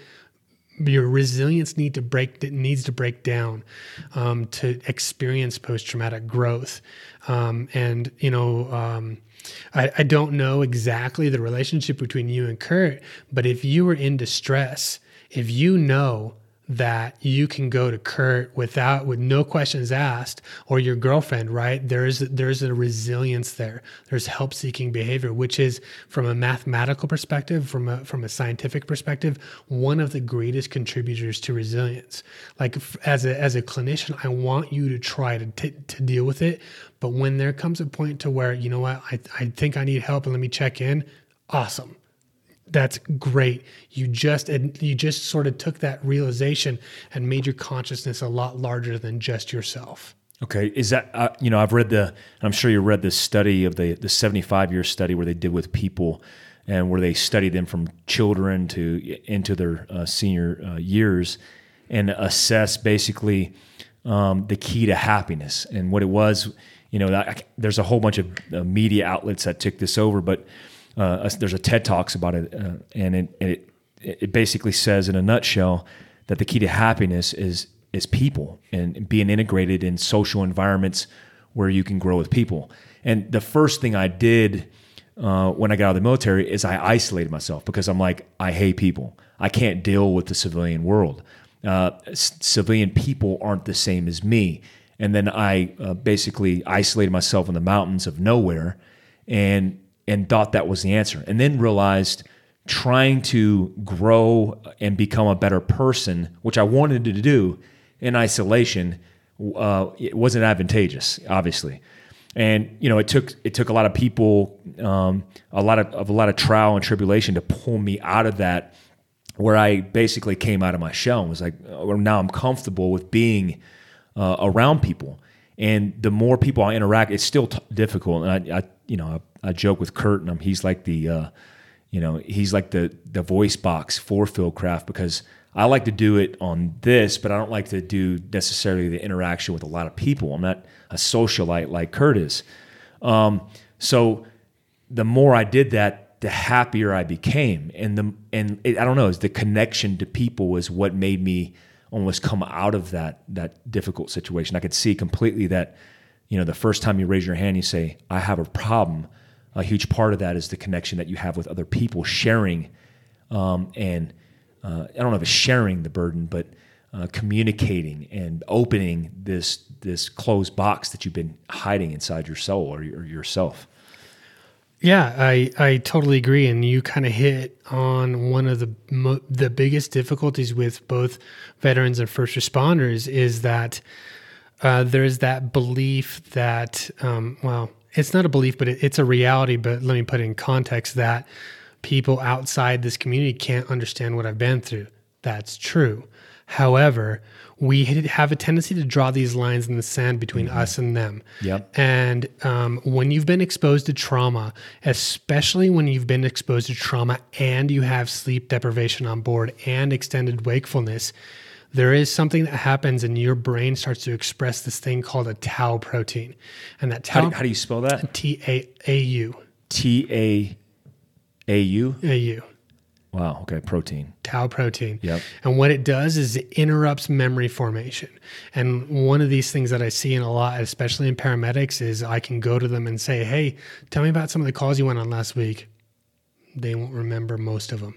your resilience need to break needs to break down um, to experience post traumatic growth. Um, and you know, um, I, I don't know exactly the relationship between you and Kurt, but if you were in distress, if you know that you can go to Kurt without with no questions asked or your girlfriend, right? There's there's a resilience there. There's help seeking behavior, which is from a mathematical perspective, from a from a scientific perspective, one of the greatest contributors to resilience. Like as a as a clinician, I want you to try to t- to deal with it, but when there comes a point to where you know what, I I think I need help and let me check in, awesome that's great. You just you just sort of took that realization and made your consciousness a lot larger than just yourself. Okay is that uh, you know i've read the i'm sure you read the study of the the 75 year study where they did with people and where they studied them from children to into their uh, senior uh, years and assess basically um, the key to happiness and what it was. You know there's a whole bunch of uh, media outlets that took this over but uh, there's a TED talks about it, uh, and it, it it basically says in a nutshell that the key to happiness is is people and being integrated in social environments where you can grow with people. And the first thing I did uh, when I got out of the military is I isolated myself because I'm like, I hate people. I can't deal with the civilian world. Uh, c- civilian people aren't the same as me. And then I uh, basically isolated myself in the mountains of nowhere and and thought that was the answer. And then realized trying to grow and become a better person, which I wanted to do in isolation, uh, it wasn't advantageous, obviously and you know it took it took a lot of people um, a lot of, of, a lot of trial and tribulation to pull me out of that where I basically came out of my shell and was like well, now I'm comfortable with being uh, around people and the more people I interact it's still t- difficult and I, I you know I, I, joke with Kurt and I'm, he's like the uh, you know he's like the the voice box for Fieldcraft because I like to do it on this, but I don't like to do necessarily the interaction with a lot of people. I'm not a socialite like Kurt is. Um, so the more I did that, the happier I became, and the and it, I don't know, is the connection to people was what made me almost come out of that that difficult situation. I could see completely that, you know, the first time you raise your hand, you say, "I have a problem." A huge part of that is the connection that you have with other people, sharing, um, and uh, I don't know if it's sharing the burden, but uh, communicating and opening this this closed box that you've been hiding inside your soul or, or yourself. Yeah, I I totally agree, and you kind of hit on one of the mo- the biggest difficulties with both veterans and first responders is that uh, there's that belief that um, well, it's not a belief, but it, it's a reality. But let me put it in context that people outside this community can't understand what I've been through. That's true. However, we have a tendency to draw these lines in the sand between mm-hmm. us and them. Yep. And um, when you've been exposed to trauma, especially when you've been exposed to trauma and you have sleep deprivation on board and extended wakefulness, there is something that happens and your brain starts to express this thing called a tau protein. And that tau. How do, how do you spell that? T A A U. T A AU? AU. Wow. Okay. Protein. Tau protein. Yep. And what it does is it interrupts memory formation. And one of these things that I see in a lot, especially in paramedics, is I can go to them and say, Hey, tell me about some of the calls you went on last week. They won't remember most of them.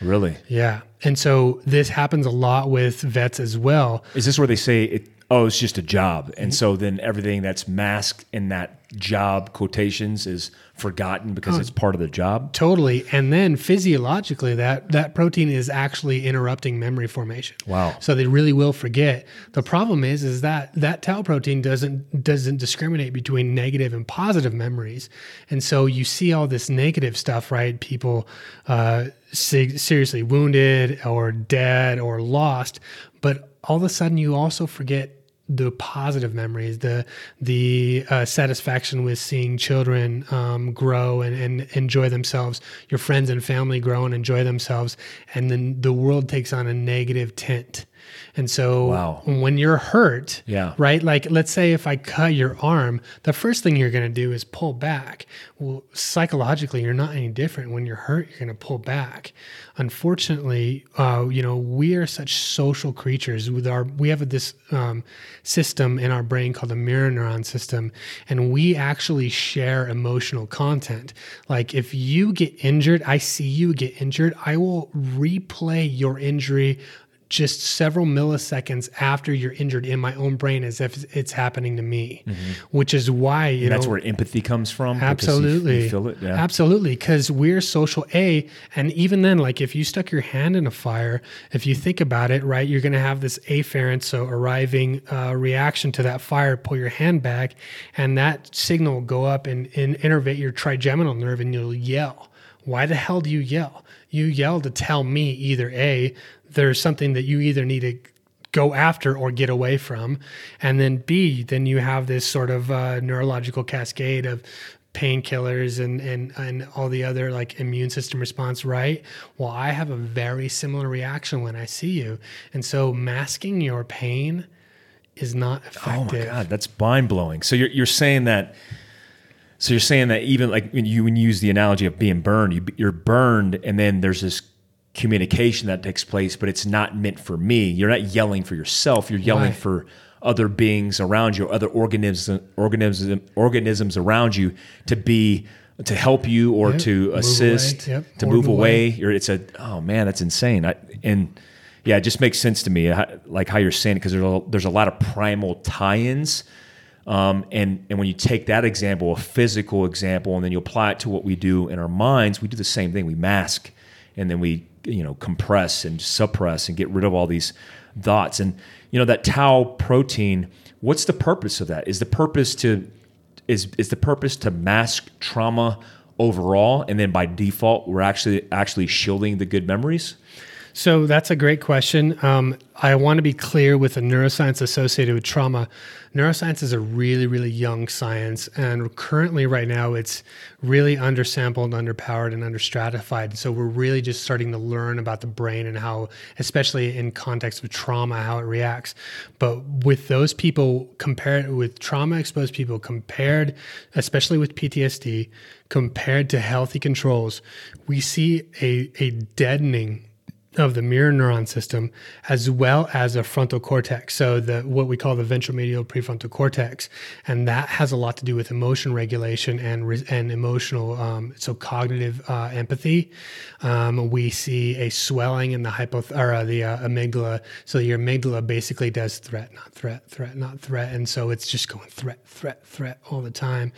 Really? Yeah. And so this happens a lot with vets as well. Is this where they say it, oh, it's just a job. And mm-hmm. so then everything that's masked in that job quotations is forgotten because oh, it's part of the job. Totally. And then physiologically that that protein is actually interrupting memory formation. Wow. So they really will forget. The problem is is that that tau protein doesn't doesn't discriminate between negative and positive memories. And so you see all this negative stuff, right? People uh, seriously wounded or dead or lost, but all of a sudden you also forget the positive memories, the the uh, satisfaction with seeing children um, grow and, and enjoy themselves, your friends and family grow and enjoy themselves, and then the world takes on a negative tint. And so wow. when you're hurt, yeah. right? Like let's say if I cut your arm, the first thing you're going to do is pull back. Well, psychologically, you're not any different. When you're hurt, you're going to pull back. Unfortunately, uh, you know, we are such social creatures with our, we have this um, system in our brain called the mirror neuron system, and we actually share emotional content. Like if you get injured, I see you get injured, I will replay your injury just several milliseconds after you're injured in my own brain as if it's happening to me, mm-hmm. which is why you that's know, where empathy comes from. Absolutely, you, you feel it. Yeah. Absolutely, because we're social A, and even then, like if you stuck your hand in a fire, if you think about it, right, you're going to have this afferent, so arriving uh, reaction to that fire. Pull your hand back, and that signal will go up and, and innervate your trigeminal nerve, and you'll yell. Why the hell do you yell? You yell to tell me either A, there's something that you either need to go after or get away from. And then B, then you have this sort of uh, neurological cascade of painkillers and, and, and all the other like immune system response, right? Well, I have a very similar reaction when I see you. And so masking your pain is not effective. Oh my God, that's mind blowing. So you're, you're saying that, so you're saying that even like when you, when you use the analogy of being burned, you, you're burned and then there's this communication that takes place, but it's not meant for me. You're not yelling for yourself. You're yelling Right. for other beings around you, other organisms, organisms, organisms around you to be to help you or Yep. to Move assist. Yep. to move away. away. You're, it's a oh man, that's insane. I, and yeah, it just makes sense to me, how- like how you're saying it, because there's a, there's a lot of primal tie-ins. Um, and and when you take that example, a physical example, and then you apply it to what we do in our minds, we do the same thing. We mask, and then we you know compress and suppress and get rid of all these thoughts. And you know that tau protein. What's the purpose of that? Is the purpose to is is the purpose to mask trauma overall, and then by default we're actually actually shielding the good memories? So that's a great question. Um, I want to be clear with the neuroscience associated with trauma. Neuroscience is a really, really young science, and currently, right now, it's really undersampled, underpowered, and understratified. So we're really just starting to learn about the brain and how, especially in context of trauma, how it reacts. But with those people compared with trauma-exposed people, compared, especially with PTSD, compared to healthy controls, we see a a deadening of the mirror neuron system as well as a frontal cortex. So the what we call the ventromedial prefrontal cortex and that has a lot to do with emotion regulation and and emotional um, so cognitive uh, empathy. Um, we see a swelling in the hypo or uh, the uh, amygdala. So your amygdala basically does threat not threat threat not threat. And so it's just going threat threat threat all the time.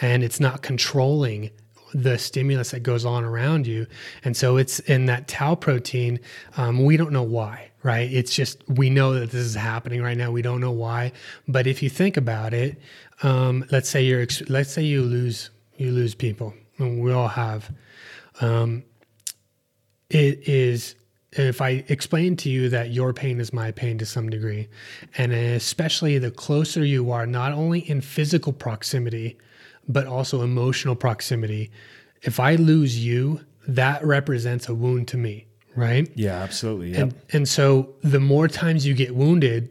And it's not controlling the stimulus that goes on around you. And so it's in that tau protein. Um, we don't know why, right? It's just we know that this is happening right now. We don't know why. But if you think about it, um, let's say you're let's say you lose you lose people, and we all have. Um, it is if I explain to you that your pain is my pain to some degree, and especially the closer you are, not only in physical proximity, but also emotional proximity. If I lose you, that represents a wound to me, right? Yeah, absolutely. And and so the more times you get wounded,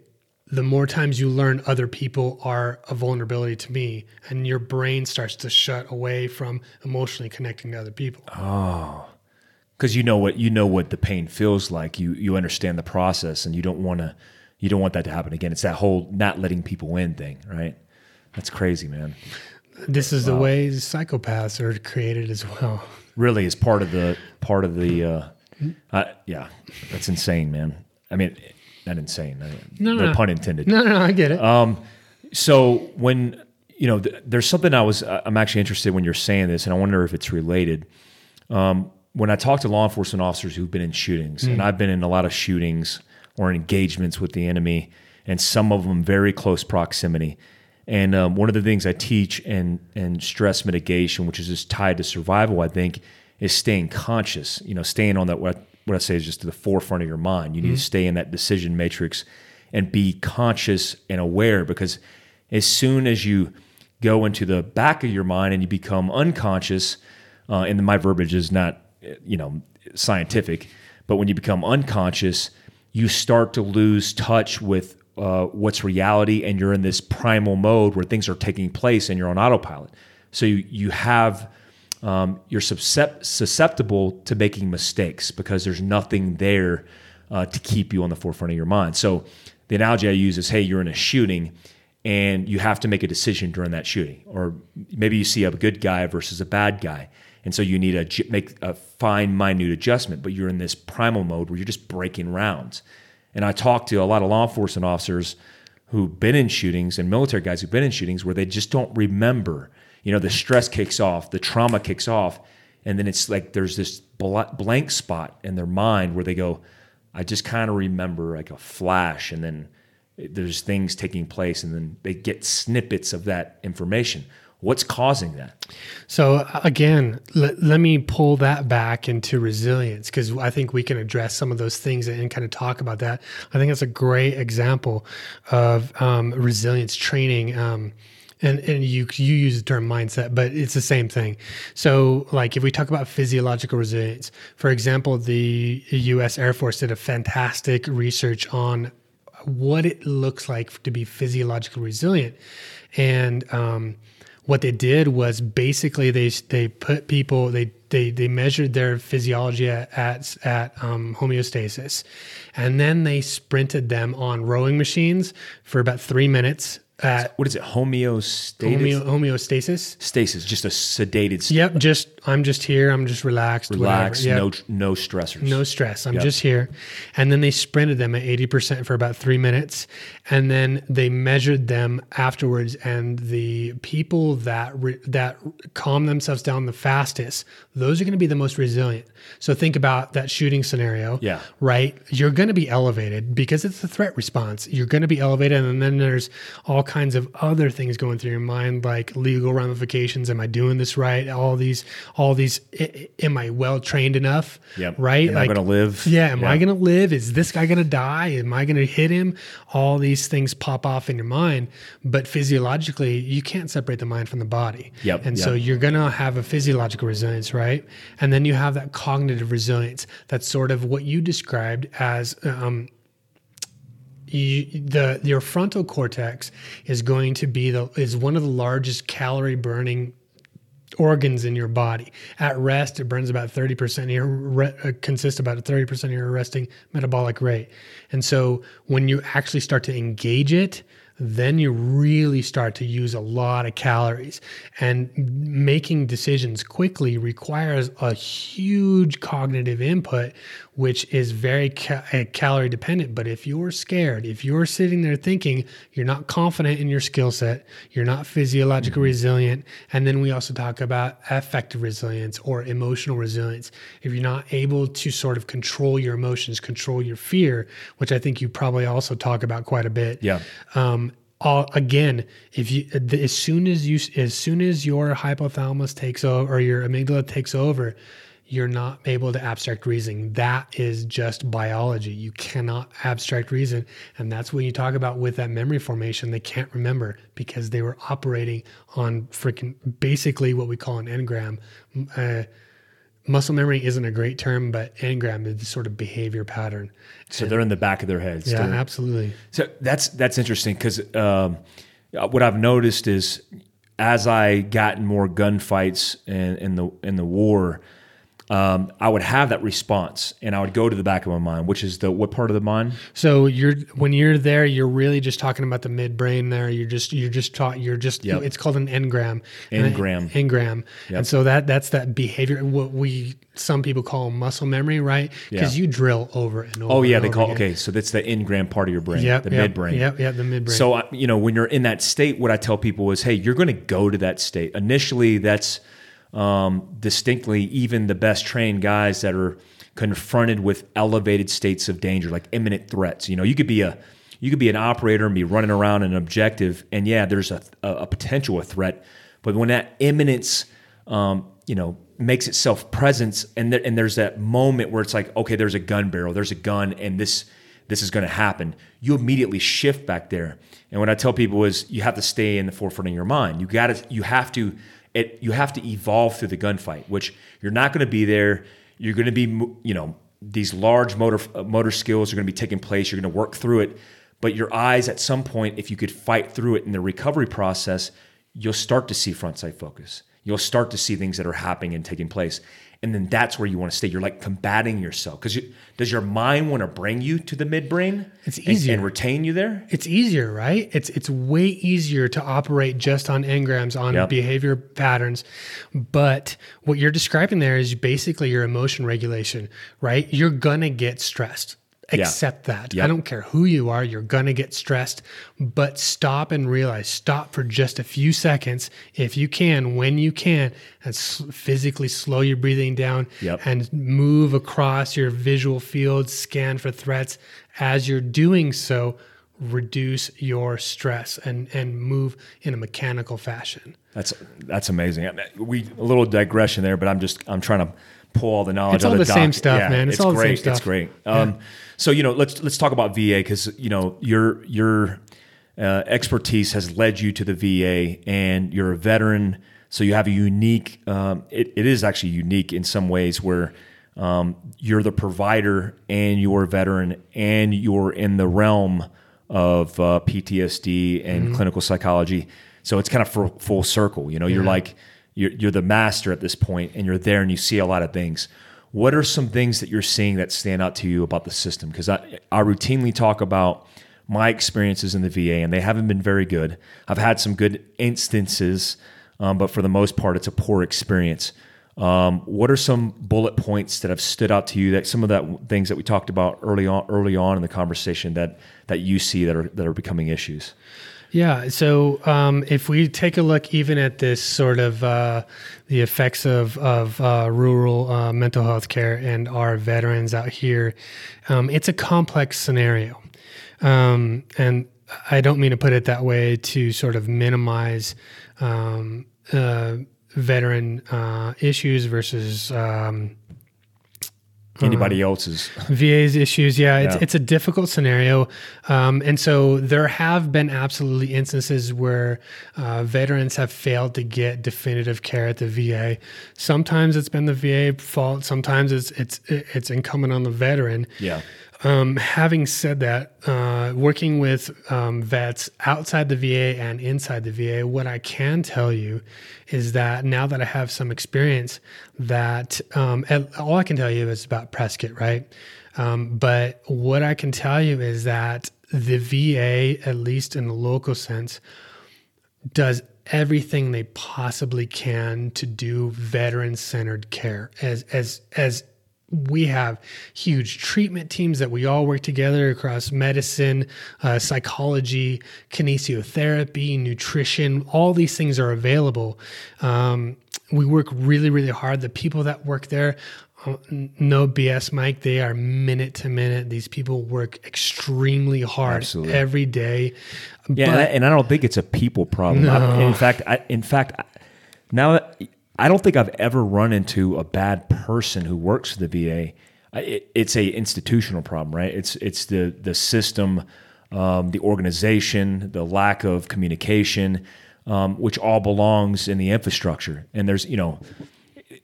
the more times you learn other people are a vulnerability to me, and your brain starts to shut away from emotionally connecting to other people. Oh, because you know what you know what the pain feels like. You you understand the process, and you don't want to you don't want that to happen again. It's that whole not letting people in thing, right? That's crazy, man. This is the way psychopaths are created as well. Really, is part of the part of the. Uh, uh, yeah, that's insane, man. I mean, not insane. I, No, no no. pun intended. No, no, I get it. So when you know, th- there's something I was I'm actually interested when you're saying this, and I wonder if it's related. Um, when I talk to law enforcement officers who've been in shootings, and I've been in a lot of shootings or engagements with the enemy, and some of them very close proximity. And um, one of the things I teach and and stress mitigation, which is just tied to survival, I think, is staying conscious. You know, staying on that what what I say is just to the forefront of your mind. You need to stay in that decision matrix and be conscious and aware because as soon as you go into the back of your mind and you become unconscious, uh, and my verbiage is not, you know, scientific, but when you become unconscious, you start to lose touch with uh, what's reality, and you're in this primal mode where things are taking place, and you're on autopilot. So you you have um, you're suscept- susceptible to making mistakes because there's nothing there uh, to keep you on the forefront of your mind. So the analogy I use is, hey, you're in a shooting and you have to make a decision during that shooting, or maybe you see a good guy versus a bad guy, and so you need to make a fine, minute adjustment. But you're in this primal mode where you're just breaking rounds. And I talk to a lot of law enforcement officers who've been in shootings and military guys who've been in shootings where they just don't remember. You know, the stress kicks off, the trauma kicks off, and then it's like there's this bl- blank spot in their mind where they go, I just kind of remember like a flash, and then there's things taking place, and then they get snippets of that information. What's causing that? So uh, again, let, let me pull that back into resilience because I think we can address some of those things and kind of talk about that. I think that's a great example of um, resilience training. Um, and, and you you use the term mindset, but it's the same thing. So, like if we talk about physiological resilience, for example, the U.S. Air Force did a fantastic research on what it looks like to be physiologically resilient, and um, what they did was basically they they put people they they they measured their physiology at at, um, homeostasis, and then they sprinted them on rowing machines for about three minutes at What is it? Homeostasis. homeo, homeostasis. Stasis, just a sedated state. Yep, just I'm just here. I'm just relaxed. Relax, whatever. no no stressors. No stress. I'm Yep. just here. And then they sprinted them at 80% for about three minutes. And then they measured them afterwards. And the people that re- that calm themselves down the fastest, those are going to be the most resilient. So think about that shooting scenario. Yeah. Right. You're going to be elevated because it's a threat response. You're going to be elevated. And then there's all kinds of other things going through your mind, like legal ramifications. Am I doing this right? All these, all these, i- i- am I well trained enough? Yep. Right. Am I gonna live? Yeah. Am I going to live? Is this guy going to die? Am I going to hit him? All these things pop off in your mind. But physiologically, you can't separate the mind from the body. Yep, And so you're going to have a physiological resilience, right? And then you have that cognitive resilience. That's sort of what you described as. Um, you, the your frontal cortex is going to be the is one of the largest calorie burning organs in your body. At rest, it burns about 30% of your re, uh, consists about 30% of your resting metabolic rate. And so when you actually start to engage it, then you really start to use a lot of calories. And making decisions quickly requires a huge cognitive input, which is very ca- uh, calorie dependent. But if you're scared, if you're sitting there thinking you're not confident in your skill set, you're not physiologically resilient, and then we also talk about affective resilience or emotional resilience. If you're not able to sort of control your emotions, control your fear, which I think you probably also talk about quite a bit. Yeah. Um, all, again, if you as soon as you as soon as your hypothalamus takes over or your amygdala takes over, you're not able to abstract reasoning. That is just biology. You cannot abstract reason, and that's when you talk about with that memory formation. They can't remember because they were operating on freaking basically what we call an engram. Uh, muscle memory isn't a great term, but engram is the sort of behavior pattern. So they're in the back of their heads. Yeah, absolutely. So that's that's interesting because um, what I've noticed is as I got in more gunfights in, in the in the war, um, I would have that response, and I would go to the back of my mind, which is the what part of the mind? So you're when you're there, you're really just talking about the midbrain. There, you're just you're just taught. You're just Yep. it's called an engram. Engram. an engram. And so that that's that behavior. What we some people call muscle memory, right? Because Yeah. you drill over and over. Oh yeah, they call again. okay. So that's the engram part of your brain, Yep, the yep, midbrain. Yep, yep, the midbrain. So you know, when you're in that state, what I tell people is, hey, you're going to go to that state. Initially, that's um, distinctly even the best trained guys that are confronted with elevated states of danger, like imminent threats. You know, you could be a you could be an operator and be running around an objective, and yeah, there's a, a, a potential of threat, but when that imminence, um, you know, makes itself presence, and there, and there's that moment where it's like, okay, there's a gun barrel, there's a gun, and this this is going to happen, you immediately shift back there. And what I tell people is you have to stay in the forefront of your mind. You got to, you have to, it, you have to evolve through the gunfight, which you're not going to be there. You're going to be, you know, these large motor motor skills are going to be taking place. You're going to work through it, but your eyes at some point, if you could fight through it in the recovery process, you'll start to see front sight focus. You'll start to see things that are happening and taking place. And then that's where you want to stay. You're like combating yourself because you, does your mind want to bring you to the midbrain? It's and- easier. and, retain you there. it's easier, right? It's it's way easier to operate just on engrams on Yep. behavior patterns. But what you're describing there is basically your emotion regulation, right? You're gonna get stressed. Accept that. Yep. I don't care who you are, you're gonna get stressed. But stop and realize, stop for just a few seconds, if you can, when you can, and s- physically slow your breathing down Yep. and move across your visual field, scan for threats. As you're doing so, reduce your stress and and move in a mechanical fashion. That's that's amazing. Mean, We a little digression there, but I'm just I'm trying to pull all the knowledge. It's out all of the same stuff, Yeah, man. It's all the great. same It's great. Um, So you know, let's let's talk about VA because you know your your uh, expertise has led you to the VA, and you're a veteran, so you have a unique. Um, it, it is actually unique in some ways where. Um, you're the provider and you're a veteran and you're in the realm of uh, PTSD and Mm-hmm. clinical psychology. So it's kind of full, full circle. You know, you're like, you're, you're the master at this point, and you're there and you see a lot of things. What are some things that you're seeing that stand out to you about the system? Because I, I routinely talk about my experiences in the VA, and they haven't been very good. I've had some good instances, um, but for the most part, it's a poor experience. Um, what are some bullet points that have stood out to you? That some of that things that we talked about early on, early on in the conversation that that you see that are that are becoming issues. Yeah. So um, if we take a look even at this sort of uh, the effects of, of uh, rural uh, mental health care and our veterans out here, um, it's a complex scenario. Um, and I don't mean to put it that way to sort of minimize um, uh, veteran uh, issues versus um, anybody else's VA's issues. Yeah, it's Yeah. it's a difficult scenario, um, and so there have been absolutely instances where uh, veterans have failed to get definitive care at the VA. Sometimes it's been the VA fault. Sometimes it's it's it's incumbent on the veteran. yeah Um, having said that, uh, working with um, vets outside the VA and inside the VA, what I can tell you is that now that I have some experience, that um, all I can tell you is about Prescott, right? Um, but what I can tell you is that the VA, at least in the local sense, does everything they possibly can to do veteran centered care as as as we have huge treatment teams that we all work together across medicine, uh, psychology, kinesiotherapy, nutrition. All these things are available. Um, we work really, really hard. The people that work there, uh, no BS, Mike, they are minute to minute. These people work extremely hard Absolutely. every day. Yeah, and, I, and I don't think it's a people problem. I- in fact, I, in fact, now that- I don't think I've ever run into a bad person who works for the VA. It, it's a institutional problem, right? It's it's the the system, um, the organization, the lack of communication, um, which all belongs in the infrastructure. And there's you know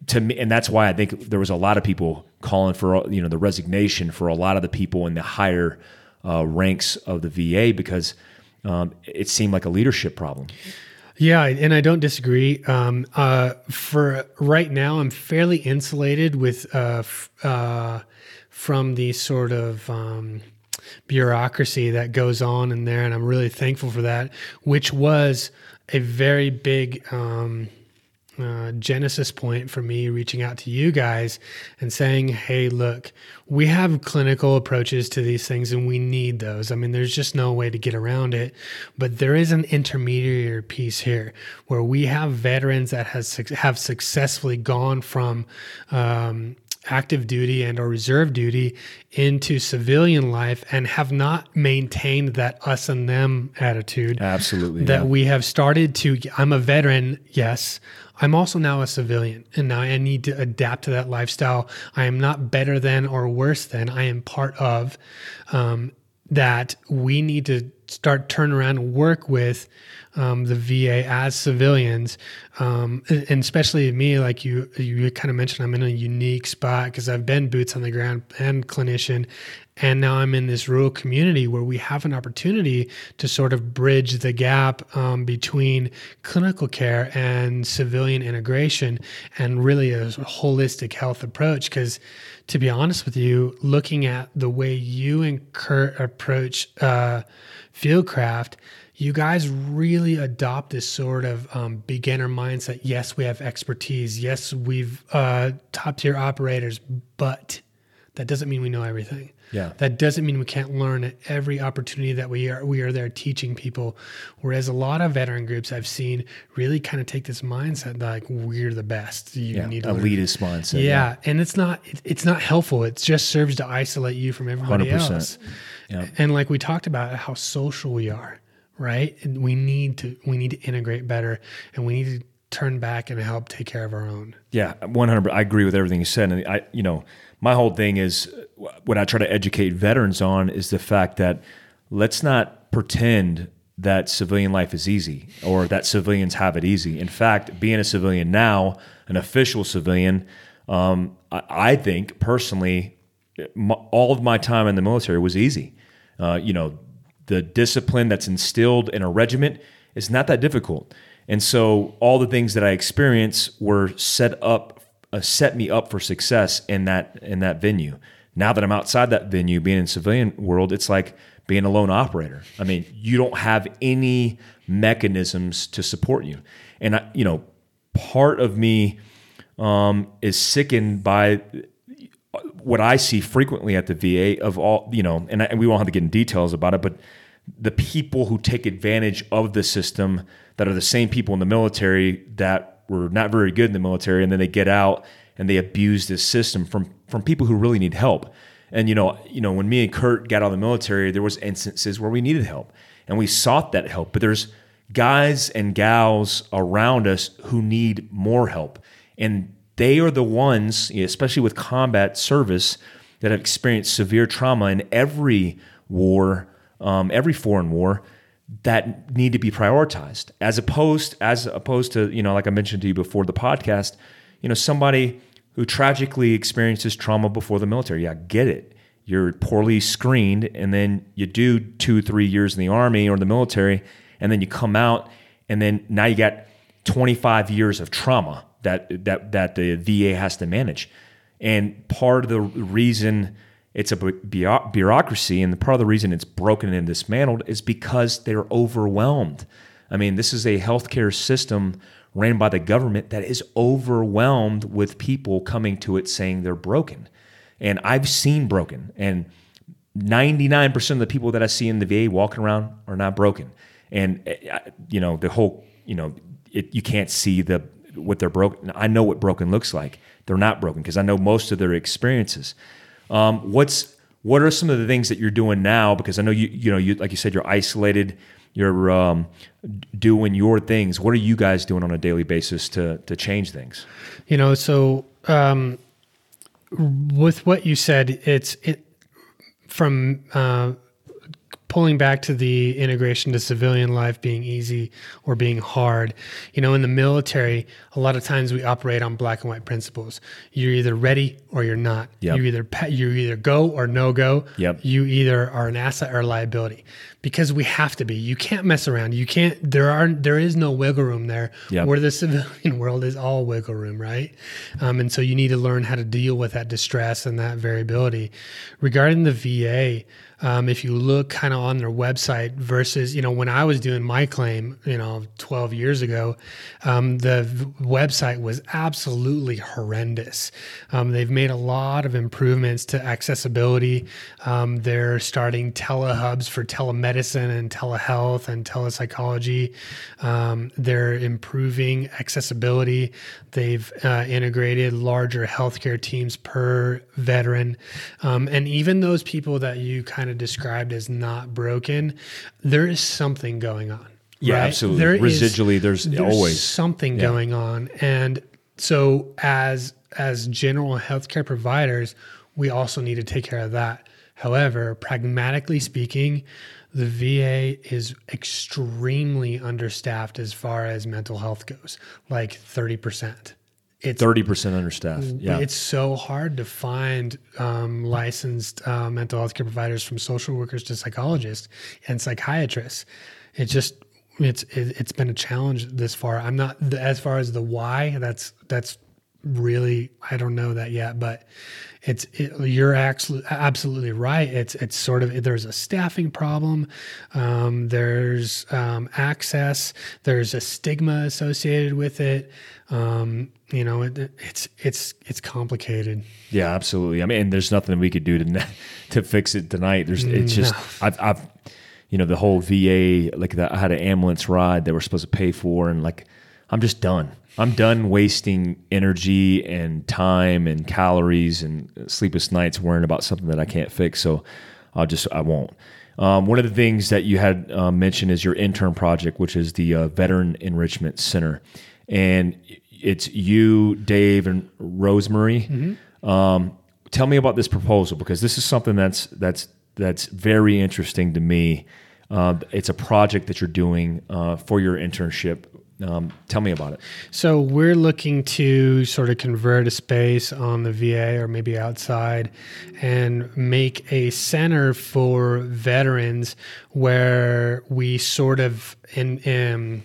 to me, and that's why I think there was a lot of people calling for you know the resignation for a lot of the people in the higher uh, ranks of the VA because um, it seemed like a leadership problem. Yeah, and I don't disagree. Um, uh, for right now, I'm fairly insulated with uh, f- uh, from the sort of um, bureaucracy that goes on in there, and I'm really thankful for that. Which was a very big um, uh, genesis point for me reaching out to you guys and saying, hey, look, we have clinical approaches to these things and we need those. I mean, there's just no way to get around it. But there is an intermediary piece here where we have veterans that has have successfully gone from um, active duty and or reserve duty into civilian life and have not maintained that us and them attitude Absolutely, that yeah. we have started to i'm a veteran yes. I'm also now a civilian and now i need to adapt to that lifestyle. I am not better than or worse than. I am part of um, that we need to start turn around and work with um, the VA as civilians, um, and especially me, like you, you kind of mentioned, I'm in a unique spot because I've been boots on the ground and clinician, and now I'm in this rural community where we have an opportunity to sort of bridge the gap um, between clinical care and civilian integration, and really a holistic health approach. Because to be honest with you, looking at the way you and Kurt, approach uh, Fieldcraft, you guys really adopt this sort of um, beginner mindset. Yes, we have expertise. Yes, we've uh, top tier operators, but that doesn't mean we know everything. Yeah. That doesn't mean we can't learn at every opportunity that we are we are there teaching people. Whereas a lot of veteran groups I've seen really kind of take this mindset that, like we're the best. You Yeah, need to learn. elitist mindset. Yeah, and it's not it- it's not helpful. It just serves to isolate you from everybody 100%. else. Yeah. And like we talked about how social we are, right? And we need to we need to integrate better and we need to turn back and help take care of our own. Yeah, one hundred. I agree with everything you said, and I, you know, my whole thing is what I try to educate veterans on is the fact that let's not pretend that civilian life is easy or that civilians have it easy. In fact, being a civilian now, an official civilian, um, I, I think personally, my, all of my time in the military was easy. Uh, you know, the discipline that's instilled in a regiment is not that difficult. And so all the things that I experienced were set up, uh, set me up for success in that in that venue. Now that I'm outside that venue, being in civilian world, it's like being a lone operator. I mean, you don't have any mechanisms to support you. And I, you know, part of me um, is sickened by what I see frequently at the VA of all, you know, and, I, and we won't have to get in details about it, but the people who take advantage of the system that are the same people in the military that were not very good in the military, and then they get out and they abuse this system from from people who really need help. And you know, you know, when me and Kurt got out of the military, there was instances where we needed help, and we sought that help. But there's guys and gals around us who need more help, and they are the ones, especially with combat service, that have experienced severe trauma in every war, um, every foreign war, that need to be prioritized. As opposed, as opposed to you know, like I mentioned to you before the podcast, you know, somebody who tragically experiences trauma before the military. Yeah, get it. You're poorly screened, and then you do two, three years in the army or the military, and then you come out, and then now you got 25 years of trauma that that that the VA has to manage. And part of the reason it's a bureaucracy, and part of the reason it's broken and dismantled is because they're overwhelmed. I mean, this is a healthcare system ran by the government that is overwhelmed with people coming to it saying they're broken. And I've seen broken, and 99% of the people that I see in the VA walking around are not broken. And, eh, you know, the whole, you know, it, you can't see the what they're broken. I know what broken looks like. They're not broken because I know most of their experiences. Um, what's what are some of the things that you're doing now? Because I know you you know you like you said you're isolated. You're um, doing your things. What are you guys doing on a daily basis to to change things? You know, so um, with what you said, it's it from uh, pulling back to the integration to civilian life being easy or being hard. You know, in the military, a lot of times we operate on black and white principles. You're either ready or you're not. Yep. You either you either go or no go. Yep. You either are an asset or a liability because we have to be. You can't mess around. You can't. There are there is no wiggle room there. Yep. Where the civilian world is all wiggle room, right? Um, and so you need to learn how to deal with that distress and that variability. Regarding the VA, um, if you look kind of on their website versus, you know, when I was doing my claim, you know, 12 years ago, um, the v- website was absolutely horrendous. Um, they've made a lot of improvements to accessibility. Um, they're starting telehubs for telemedicine and telehealth and telepsychology. Um, they're improving accessibility. They've uh, integrated larger healthcare teams per veteran. Um, and even those people that you kind kind of described as not broken, there is something going on. Yeah, right? absolutely. There Residually, is, there's, there's, always something yeah. going on, and so as as general healthcare providers, we also need to take care of that. However, pragmatically speaking, the VA is extremely understaffed as far as mental health goes, like 30% it's 30% understaffed. Yeah. It's so hard to find um, licensed uh, mental health care providers from social workers to psychologists and psychiatrists. It just, it's, it, has been a challenge this far. I'm not, as far as the why, that's, that's really, I don't know that yet, but it's it, you're absolutely right. It's it's sort of there's a staffing problem, um, there's um, access, there's a stigma associated with it. Um, you know, it, it's it's it's complicated. Yeah, absolutely. I mean, there's nothing we could do to to fix it tonight. There's it's just no. I've, I've you know the whole VA like that. I had an ambulance ride that we're supposed to pay for, and like I'm just done. I'm done wasting energy and time and calories and sleepless nights worrying about something that I can't fix. So I'll just I won't. Um, one of the things that you had uh, mentioned is your intern project, which is the uh, Veteran Enrichment Center, and it's you, Dave, and Rosemary. Mm-hmm. Um, tell me about this proposal because this is something that's that's that's very interesting to me. Uh, it's a project that you're doing uh, for your internship um, tell me about it. So we're looking to sort of convert a space on the VA or maybe outside and make a center for veterans where we sort of in, in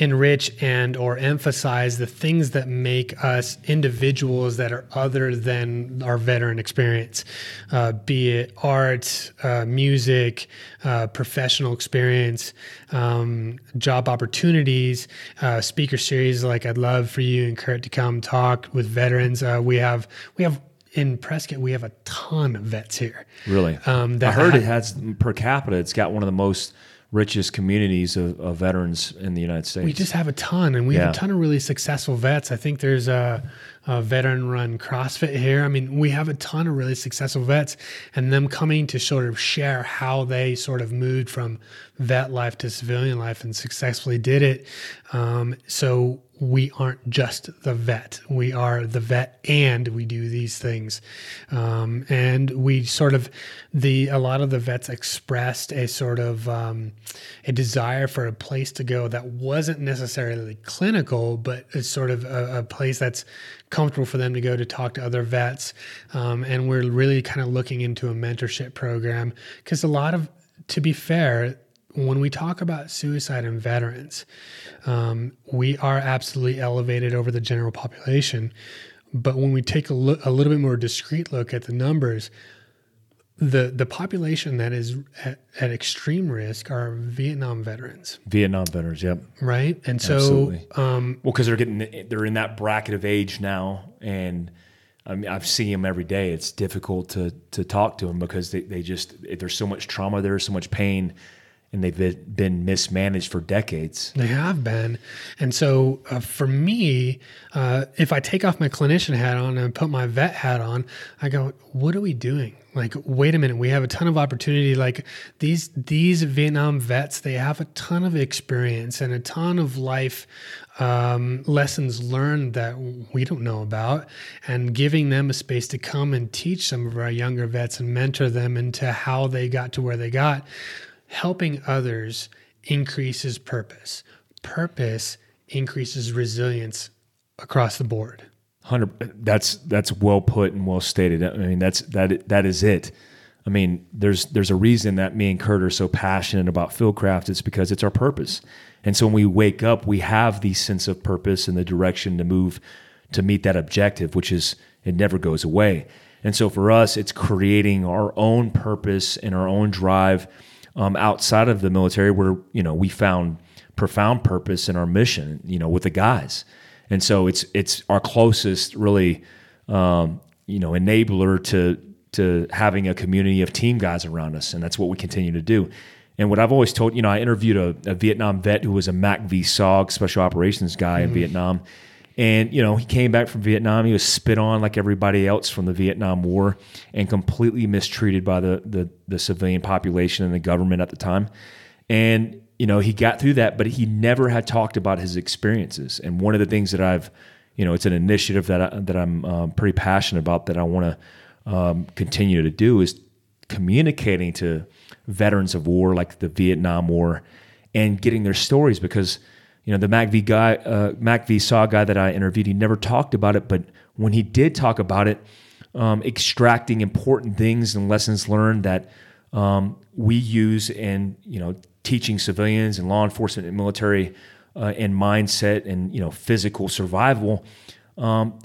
enrich and or emphasize the things that make us individuals that are other than our veteran experience, uh, be it art, uh, music, uh, professional experience, um, job opportunities, uh, speaker series. Like I'd love for you and Kurt to come talk with veterans. Uh, we have we have in Prescott, we have a ton of vets here. Really? Um, I heard ha- it has per capita. It's got one of the most richest communities of, of veterans in the United States. We just have a ton, and we Yeah. have a ton of really successful vets. I think there's a, a veteran-run CrossFit here. I mean, we have a ton of really successful vets, and them coming to sort of share how they sort of moved from vet life to civilian life and successfully did it. Um, so we aren't just the vet; we are the vet, and we do these things. Um, and we sort of the a lot of the vets expressed a sort of um, a desire for a place to go that wasn't necessarily clinical, but it's sort of a, a place that's comfortable for them to go to talk to other vets. Um, and we're really kind of looking into a mentorship program because a lot of, to be fair, when we talk about suicide in veterans, um, we are absolutely elevated over the general population. But when we take a, look, a little bit more discreet look at the numbers, the the population that is at, at extreme risk are Vietnam veterans, Vietnam veterans. Yep. right? And so, Absolutely. um, Well, because they're getting they're in that bracket of age now, and I mean I've seen them every day. It's difficult to to talk to them because they, they just there's so much trauma there, so much pain, and they've been- been mismanaged for decades. They have been. And so uh, for me, uh, if I take off my clinician hat on and put my vet hat on, I go, what are we doing? Like, wait a minute, we have a ton of opportunity. Like these these Vietnam vets, they have a ton of experience and a ton of life um, lessons learned that we don't know about, and giving them a space to come and teach some of our younger vets and mentor them into how they got to where they got helping others increases purpose. Purpose increases resilience across the board. Hundred. That's that's well put and well stated. I mean, that's that that is it. I mean, there's there's a reason that me and Kurt are so passionate about Fieldcraft. It's because it's our purpose. And so when we wake up, we have the sense of purpose and the direction to move to meet that objective, which is it never goes away. And so for us, it's creating our own purpose and our own drive um, outside of the military, where you know we found profound purpose in our mission. You know, with the guys. And so it's it's our closest really um, you know enabler to to having a community of team guys around us, and that's what we continue to do. And what I've always told, you know, I interviewed a, a Vietnam vet who was a MACV-SOG special operations guy in Vietnam, and you know he came back from Vietnam. He was spit on like everybody else from the Vietnam War, and completely mistreated by the the, the civilian population and the government at the time. And you know he got through that, but he never had talked about his experiences. And one of the things that I've, you know, it's an initiative that I, that I'm um, pretty passionate about that I want to um, continue to do is communicating to veterans of war like the Vietnam War and getting their stories because you know the MACV guy, uh, MACV-SOG guy that I interviewed, he never talked about it, but when he did talk about it, um, extracting important things and lessons learned that um, we use in you know teaching civilians and law enforcement and military uh, and mindset and you know physical survival. Um,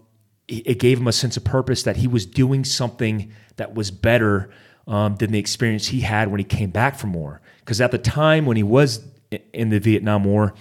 it gave him a sense of purpose that he was doing something that was better um, than the experience he had when he came back from war. Because at the time when he was in the Vietnam War,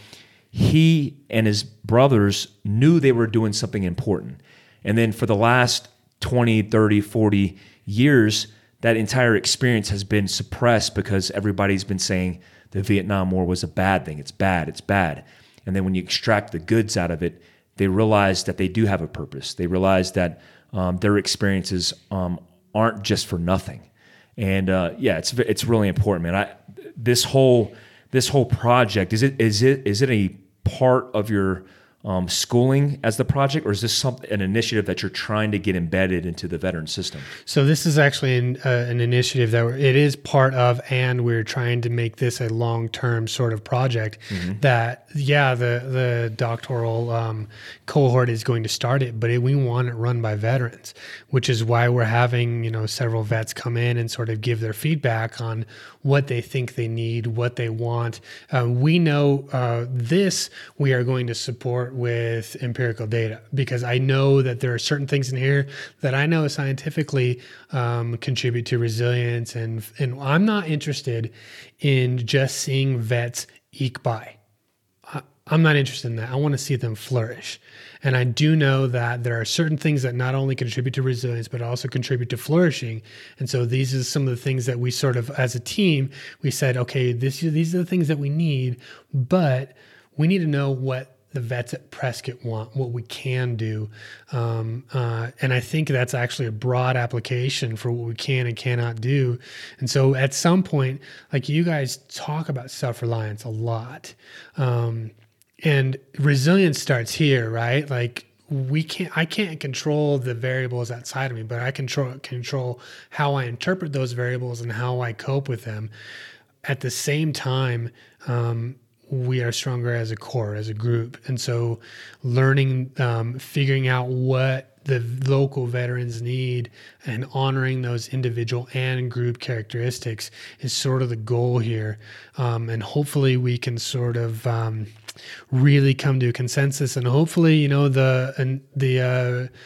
he and his brothers knew they were doing something important. And then for the last 20, 30, 40 years, that entire experience has been suppressed because everybody's been saying the Vietnam War was a bad thing. It's bad. It's bad. And then when you extract the goods out of it, they realize that they do have a purpose. They realize that um, their experiences um, aren't just for nothing. And uh, yeah, it's it's really important, man. I this whole this whole project is it is it is it a part of your um, schooling as the project, or is this some, an initiative that you're trying to get embedded into the veteran system? So this is actually an, uh, an initiative that we're, it is part of, and we're trying to make this a long term sort of project. That yeah, the the doctoral um, cohort is going to start it, but it, we want it run by veterans, which is why we're having you know several vets come in and sort of give their feedback on what they think they need, what they want. Uh, we know uh, this we are going to support with empirical data because I know that there are certain things in here that I know scientifically um, contribute to resilience, and and I'm not interested in just seeing vets eke by. I- I'm not interested in that. I want to see them flourish. And I do know that there are certain things that not only contribute to resilience, but also contribute to flourishing. And so these are some of the things that we sort of, as a team, we said, okay, this, these are the things that we need, but we need to know what the vets at Prescott want, what we can do. Um, uh, and I think that's actually a broad application for what we can and cannot do. And so at some point, like you guys talk about self reliance a lot. Um, and resilience starts here, right? Like we can't I can't control the variables outside of me, but I control control how I interpret those variables and how I cope with them. At the same time, um, we are stronger as a core, as a group, and so learning, um, figuring out what the local veterans need and honoring those individual and group characteristics is sort of the goal here. Um, and hopefully we can sort of um, really come to a consensus and hopefully, you know, the, and the, uh,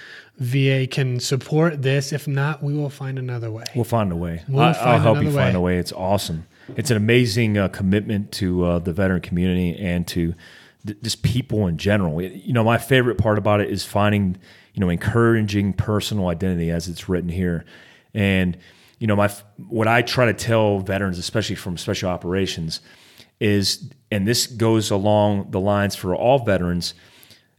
VA can support this. If not, we will find another way. We'll find a way. We'll I, find I'll help you another find a way. It's awesome. It's an amazing uh, commitment to uh, the veteran community and to th- just people in general. You know, my favorite part about it is finding, you know, encouraging personal identity as it's written here. And, you know, my what I try to tell veterans, especially from special operations, is, and this goes along the lines for all veterans,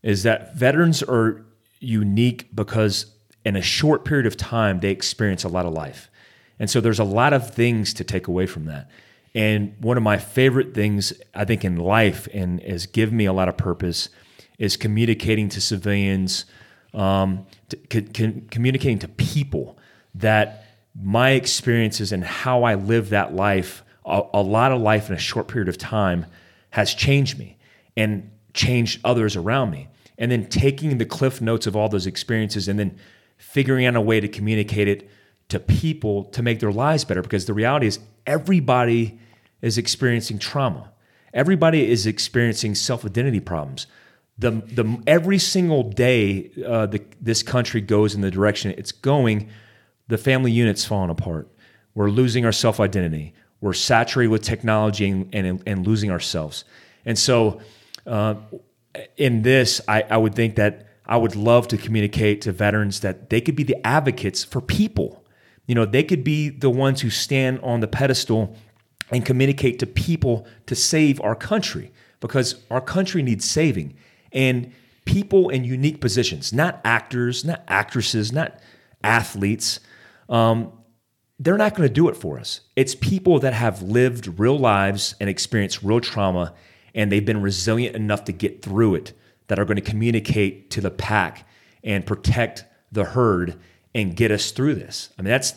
is that veterans are unique because in a short period of time they experience a lot of life. And so there's a lot of things to take away from that. And one of my favorite things I think in life and has given me a lot of purpose is communicating to civilians, um, to, co- co- communicating to people that my experiences and how I live that life, a, a lot of life in a short period of time, has changed me and changed others around me. And then taking the cliff notes of all those experiences and then figuring out a way to communicate it to people to make their lives better. Because the reality is, everybody is experiencing trauma. Everybody is experiencing self identity problems. The, the, every single day uh, the, this country goes in the direction it's going, the family unit's falling apart. We're losing our self identity. We're saturated with technology and, and, and losing ourselves. And so, uh, in this, I, I would think that I would love to communicate to veterans that they could be the advocates for people. You know, they could be the ones who stand on the pedestal and communicate to people to save our country because our country needs saving. And people in unique positions, not actors, not actresses, not athletes, um, they're not going to do it for us. It's people that have lived real lives and experienced real trauma, and they've been resilient enough to get through it that are going to communicate to the pack and protect the herd and get us through this. I mean, that's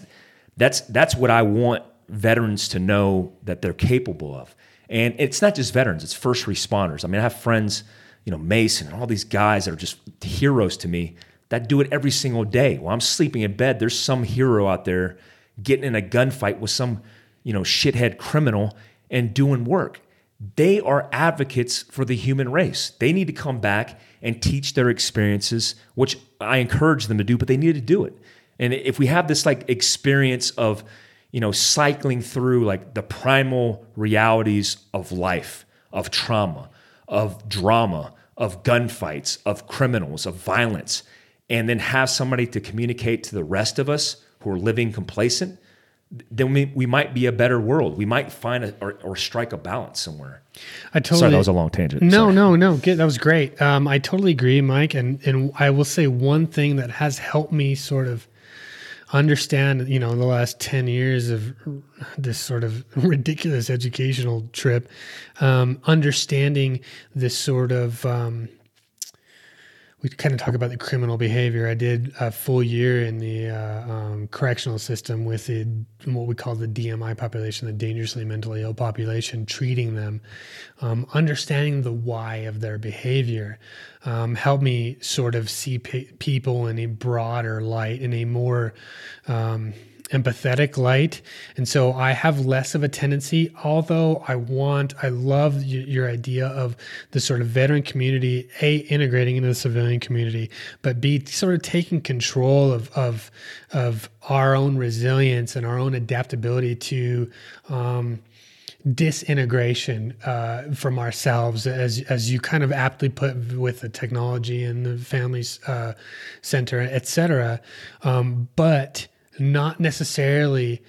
that's that's what I want veterans to know that they're capable of. And it's not just veterans; it's first responders. I mean, I have friends, you know, Mason and all these guys that are just heroes to me that do it every single day. While I'm sleeping in bed, there's some hero out there getting in a gunfight with some, you know, shithead criminal and doing work. They are advocates for the human race. They need to come back and teach their experiences, which I encourage them to do, but they need to do it. And if we have this like experience of, you know, cycling through like the primal realities of life, of trauma, of drama, of gunfights, of criminals, of violence, and then have somebody to communicate to the rest of us who are living complacent, then we, we might be a better world. We might find a, or, or strike a balance somewhere. I totally. Sorry, that was a long tangent. No, Sorry. no, no. Good. That was great. Um, I totally agree, Mike. And and I will say one thing that has helped me sort of understand, you know, in the last ten years of this sort of ridiculous educational trip, um, understanding this sort of um, we kind of talk about the criminal behavior. I did a full year in the uh, um, correctional system with the what we call the DMI population, the dangerously mentally ill population, treating them, um, understanding the why of their behavior, um, helped me sort of see pe- people in a broader light, in a more um, empathetic light. And so I have less of a tendency, although I want, I love your idea of the sort of veteran community, A, integrating into the civilian community, but B, sort of taking control of, of, of our own resilience and our own adaptability to, um, disintegration uh, from ourselves, as as you kind of aptly put with the technology and the family uh, center, et cetera. Um, but not necessarily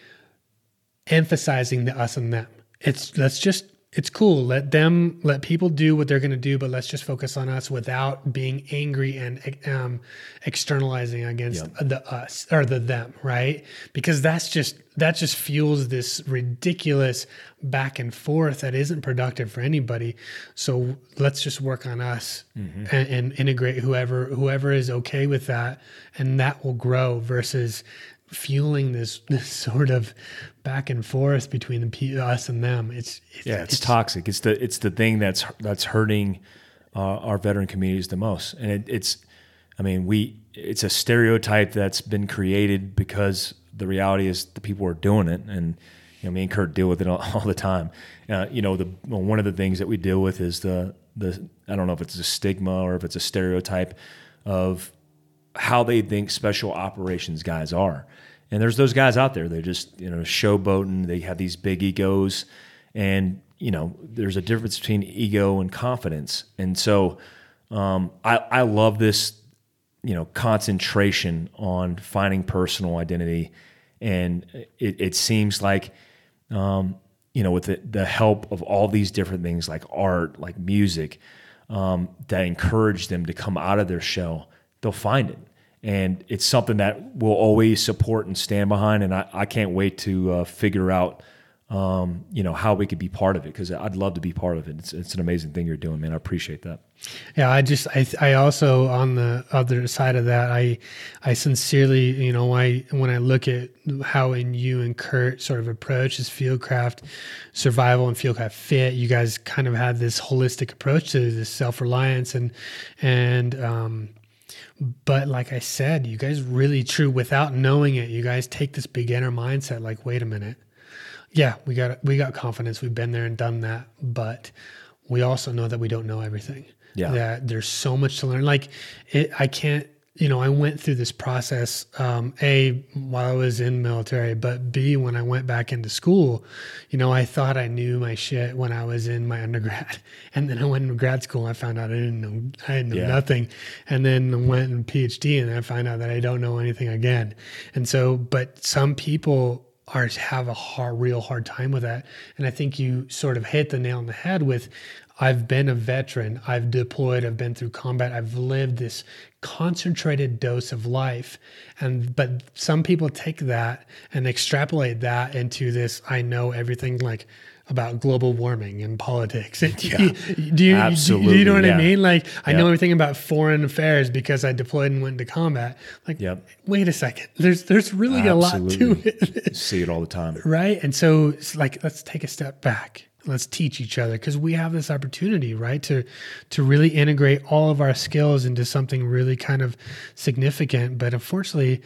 emphasizing the us and them. It's let's just it's cool. Let them let people do what they're going to do, but let's just focus on us without being angry and um, externalizing against yep. the us or the them, right? Because that's just that just fuels this ridiculous back and forth that isn't productive for anybody. So let's just work on us mm-hmm. and, and integrate whoever whoever is okay with that, and that will grow versus fueling this this sort of back and forth between the us and them. It's, it's yeah, it's, it's, toxic. It's the it's the thing that's that's hurting uh, our veteran communities the most, and it, it's I mean we it's a stereotype that's been created because the reality is the people are doing it, and you know me and Kurt deal with it all, all the time. Uh, you know the well, one of the things that we deal with is the the I don't know if it's a stigma or if it's a stereotype of how they think special operations guys are. And there's those guys out there. They're just you know showboating. They have these big egos, and you know there's a difference between ego and confidence. And so um, I I love this you know concentration on finding personal identity, and it, it seems like. Um, you know, with the, the help of all these different things like art, like music, um, that encourage them to come out of their shell, they'll find it and it's something that we'll always support and stand behind. And I, I can't wait to uh, figure out, um, you know, how we could be part of it because I'd love to be part of it. It's, it's an amazing thing you're doing, man. I appreciate that. Yeah, I just I I also on the other side of that, I I sincerely, you know, I when I look at how in you and Kurt sort of approach is Fieldcraft Survival and Fieldcraft Fit, you guys kind of had this holistic approach to this self reliance and and um but like I said, you guys really true without knowing it, you guys take this beginner mindset like, wait a minute. Yeah, we got we got confidence. We've been there and done that, but we also know that we don't know everything. Yeah. That there's so much to learn. Like it I can't you know, I went through this process, um, A, while I was in military, but B, when I went back into school, you know, I thought I knew my shit when I was in my undergrad. And then I went into grad school I found out I didn't know, I didn't know yeah. nothing. And then went in PhD and I find out that I don't know anything again. And so, but some people are have a hard, real hard time with that. And I think you sort of hit the nail on the head with I've been a veteran. I've deployed. I've been through combat. I've lived this concentrated dose of life. And but some people take that and extrapolate that into this. I know everything like about global warming and politics. Yeah, do you, absolutely. Do you know what yeah. I mean? Like I know everything about foreign affairs because I deployed and went into combat. Like, yep. wait a second. There's there's really absolutely. a lot to it. See it all the time, right? And so it's like let's take a step back let's teach each other because we have this opportunity right to to really integrate all of our skills into something really kind of significant. But unfortunately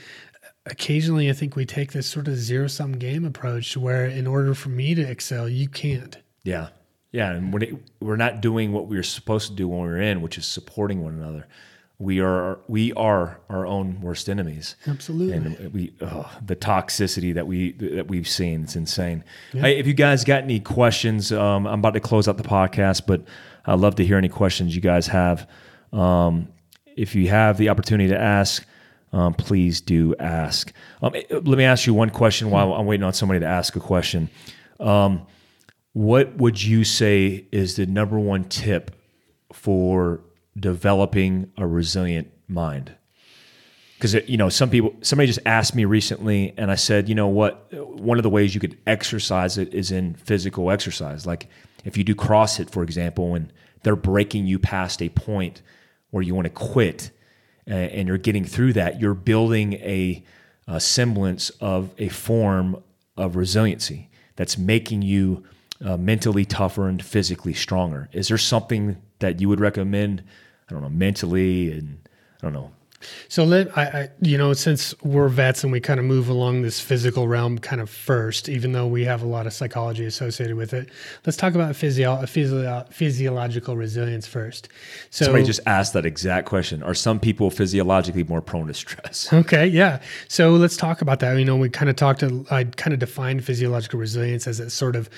occasionally i think we take this sort of zero sum game approach where in order for me to excel you can't. Yeah. Yeah and we're not doing what we are supposed to do when we're in which is supporting one another we are we are our own worst enemies. Absolutely, and we oh, the toxicity that we that we've seen it's insane. Yeah. Hey, if you guys got any questions, um, I'm about to close out the podcast, but I'd love to hear any questions you guys have. Um, if you have the opportunity to ask, um, please do ask. Um, eh, let me ask you one question while I'm waiting on somebody to ask a question. Um, what would you say is the number one tip for developing a resilient mind because you know some people somebody just asked me recently and i said you know what one of the ways you could exercise it is in physical exercise like if you do CrossFit for example and they're breaking you past a point where you want to quit uh, and you're getting through that, you're building a, a semblance of a form of resiliency that's making you uh, mentally tougher and physically stronger. Is there something that you would recommend? I don't know, mentally and I don't know, so let I, I, you know, since we're vets and we kind of move along this physical realm kind of first, even though we have a lot of psychology associated with it. Let's talk about physio, physio physiological resilience first. So somebody just asked that exact question: Are some people physiologically more prone to stress? Okay, yeah. So let's talk about that. You know, we kind of talked. I kind of defined physiological resilience as a sort of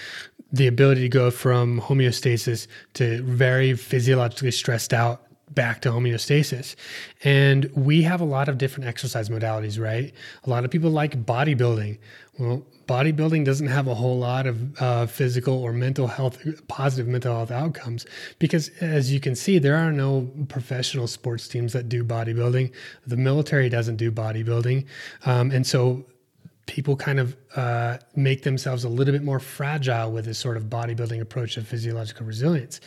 the ability to go from homeostasis to very physiologically stressed out back to homeostasis. And we have a lot of different exercise modalities, right? A lot of people like bodybuilding. Well, bodybuilding doesn't have a whole lot of uh, physical or mental health, positive mental health outcomes because, as you can see, there are no professional sports teams that do bodybuilding. The military doesn't do bodybuilding. Um, and so people kind of uh, make themselves a little bit more fragile with this sort of bodybuilding approach of physiological resilience.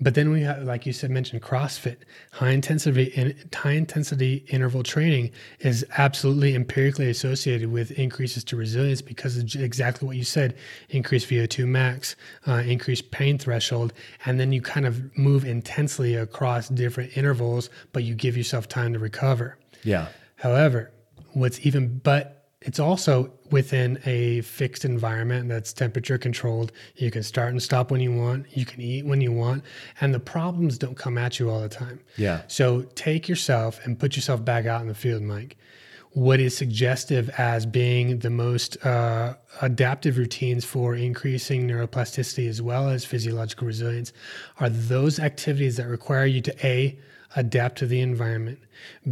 But then we have, like you said, mentioned CrossFit. High intensity, high intensity interval training is absolutely empirically associated with increases to resilience because of exactly what you said: increased VO2 max, uh, increased pain threshold, and then you kind of move intensely across different intervals, but you give yourself time to recover. Yeah. However, what's even but it's also within a fixed environment that's temperature controlled. You can start and stop when you want. You can eat when you want, and the problems don't come at you all the time. Yeah. So take yourself and put yourself back out in the field, Mike. What is suggestive as being the most uh, adaptive routines for increasing neuroplasticity as well as physiological resilience are those activities that require you to a adapt to the environment.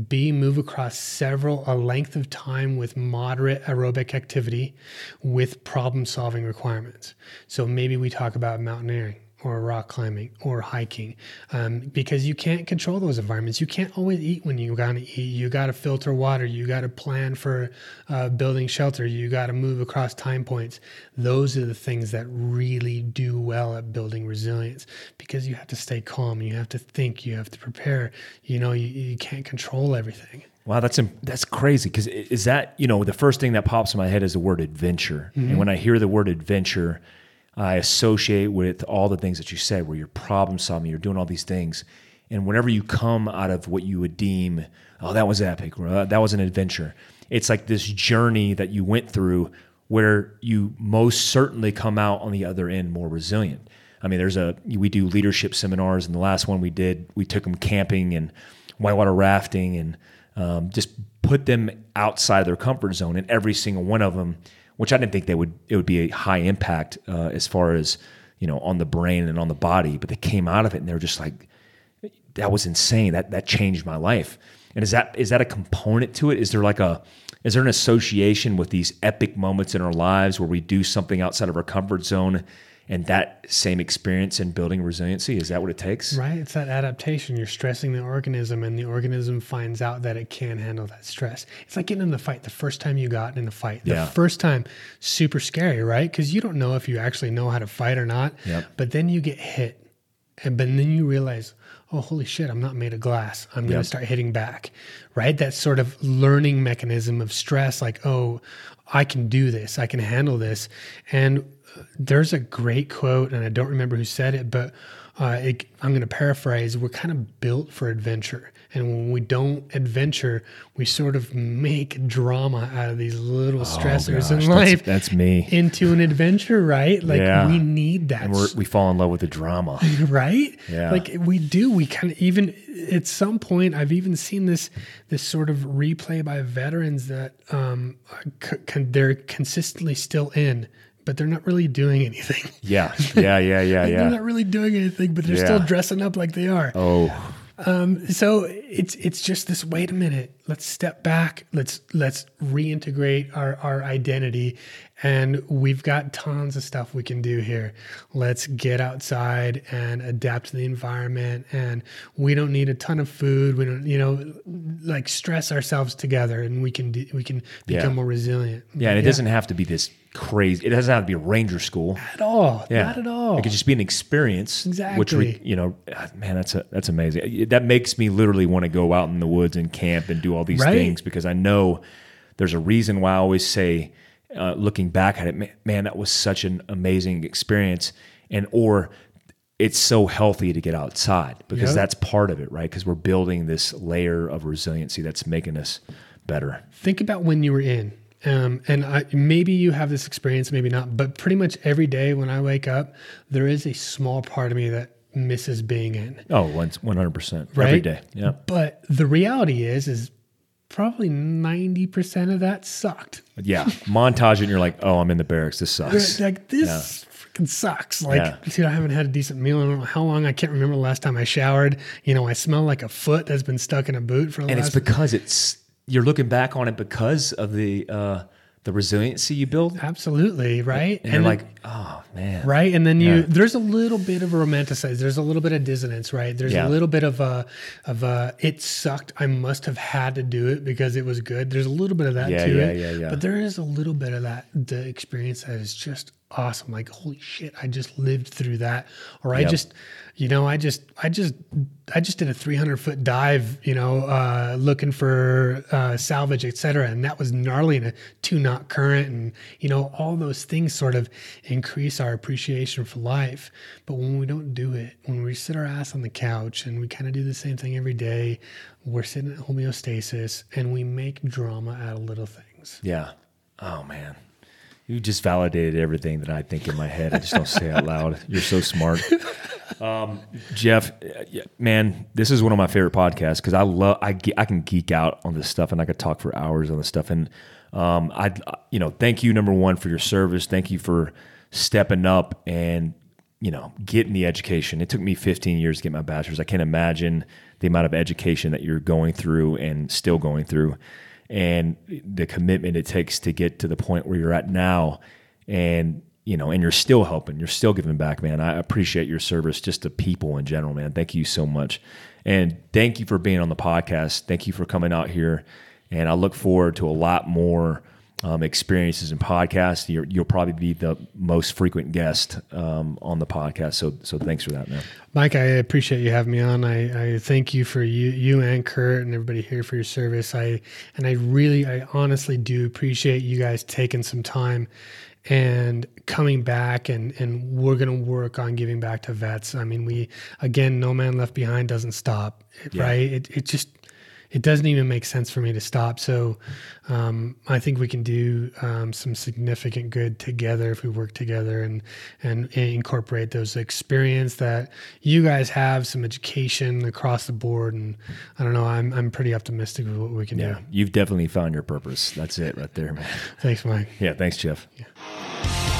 B, move across several, a length of time with moderate aerobic activity with problem solving requirements. So maybe we talk about mountaineering or rock climbing or hiking um, because you can't control those environments. You can't always eat when you got to eat. You got to filter water. You got to plan for uh, building shelter. You got to move across time points. Those are the things that really do well at building resilience because you have to stay calm. You have to think. You have to prepare. You know, you, you can't control everything. Wow, that's that's crazy. Because is that you know the first thing that pops in my head is the word adventure, mm-hmm. and when I hear the word adventure, I associate with all the things that you said, where you're problem solving, you're doing all these things. And whenever you come out of what you would deem, oh, that was epic, or, uh, that was an adventure, it's like this journey that you went through where you most certainly come out on the other end more resilient. I mean, there's a, we do leadership seminars, and the last one we did, we took them camping and whitewater rafting and um, just put them outside their comfort zone. And every single one of them, which I didn't think they would it would be a high impact uh, as far as you know on the brain and on the body, but they came out of it and they were just like that was insane. That that changed my life. And is that is that a component to it? Is there like a is there an association with these epic moments in our lives where we do something outside of our comfort zone and that same experience in building resiliency is that what it takes? Right it's that adaptation. You're stressing the organism and the organism finds out that it can handle that stress. It's like getting in the fight the first time you got in a fight. The yeah. first time super scary right? Because you don't know if you actually know how to fight or not. Yep. but then you get hit and but then you realize oh holy shit i'm not made of glass. I'm going to start hitting back. Right? That sort of learning mechanism of stress like oh i can do this. I can handle this. And there's a great quote, and I don't remember who said it, but uh, it, I'm going to paraphrase. We're kind of built for adventure. And when we don't adventure, we sort of make drama out of these little oh, stressors gosh, in life. That's, that's, me. Into an adventure, right? Like yeah. we need that. And we fall in love with the drama. right? Yeah. Like we do. We kind of even at some point, I've even seen this this sort of replay by veterans that um, c- they're consistently still in but they're not really doing anything. Yeah, yeah, yeah, yeah, yeah. they're not really doing anything, but they're yeah. still dressing up like they are. Oh. Um, so it's it's just this. Wait a minute. Let's step back. Let's let's reintegrate our our identity, and we've got tons of stuff we can do here. Let's get outside and adapt to the environment. And we don't need a ton of food. We don't, you know, like stress ourselves together, and we can do, we can become yeah. more resilient. Yeah, and it yeah. doesn't have to be this crazy. It doesn't have to be a ranger school at all. Yeah. Not at all. It could just be an experience. Exactly. Which we, you know, ah, man, that's a, that's amazing. That makes me literally want to go out in the woods and camp and do all these Right. things because I know there's a reason why I always say, uh, looking back at it, man, man, that was such an amazing experience, and or it's so healthy to get outside because Yep. that's part of it, right? Because we're building this layer of resiliency that's making us better. think about when you were in um, and I, maybe you have this experience maybe not but pretty much every day when i wake up there is a small part of me that misses being in Oh, one hundred percent right every day. Yeah, but the reality is is probably 90% of that sucked yeah. Montage it, and you're like, oh, I'm in the barracks. This sucks. like this freaking sucks like Yeah. dude i haven't had a decent meal i don't know how long i can't remember the last time i showered you know i smell like a foot that's been stuck in a boot for and it's because it's you're looking back on it because of the uh, the resiliency you build, absolutely right? and, you're then- like, oh man, right? And then you Yeah. there's a little bit of a romanticize there's a little bit of dissonance right? There's Yeah. a little bit of a of a it sucked. I must have had to do it because it was good. There's a little bit of that Yeah, to it. yeah, yeah. but there is a little bit of that the experience that is just awesome like holy shit i just lived through that or i Yep. just you know i just i just i just did a 300 foot dive you know uh looking for uh salvage et cetera. and that was gnarly in a two knot current and you know all those things sort of increase our appreciation for life but when we don't do it when we sit our ass on the couch and we kind of do the same thing every day we're sitting at homeostasis and we make drama out of little things Yeah. Oh man. You just validated everything that I think in my head. I just don't say out loud. You're so smart. Um, Jeff, man, this is one of my favorite podcasts because I love I, I can geek out on this stuff and I could talk for hours on this stuff. And um, I, you know, thank you number one for your service. Thank you for stepping up and you know getting the education. It took me 15 years to get my bachelor's. I can't imagine the amount of education that you're going through and still going through and the commitment it takes to get to the point where you're at now. And you know and you're still helping you're still giving back man. I appreciate your service just to people in general man. Thank you so much. And thank you for being on the podcast. Thank you for coming out here. And i look forward to a lot more um, experiences and podcasts You're, you'll probably be the most frequent guest um, on the podcast so so thanks for that man Mike, I appreciate you having me on. I, I thank you for you, you and Kurt and everybody here for your service. I and I really, I honestly do appreciate you guys taking some time and coming back and and we're gonna work on giving back to vets. I mean, we again, no man left behind doesn't stop, right? It it just it doesn't even make sense for me to stop. So um, I think we can do um, some significant good together if we work together and, and incorporate those experience that you guys have, some education across the board. And I don't know, I'm, I'm pretty optimistic of what we can do. yeah do. you've definitely found your purpose that's it right there man Thanks, Mike. yeah thanks jeff Yeah.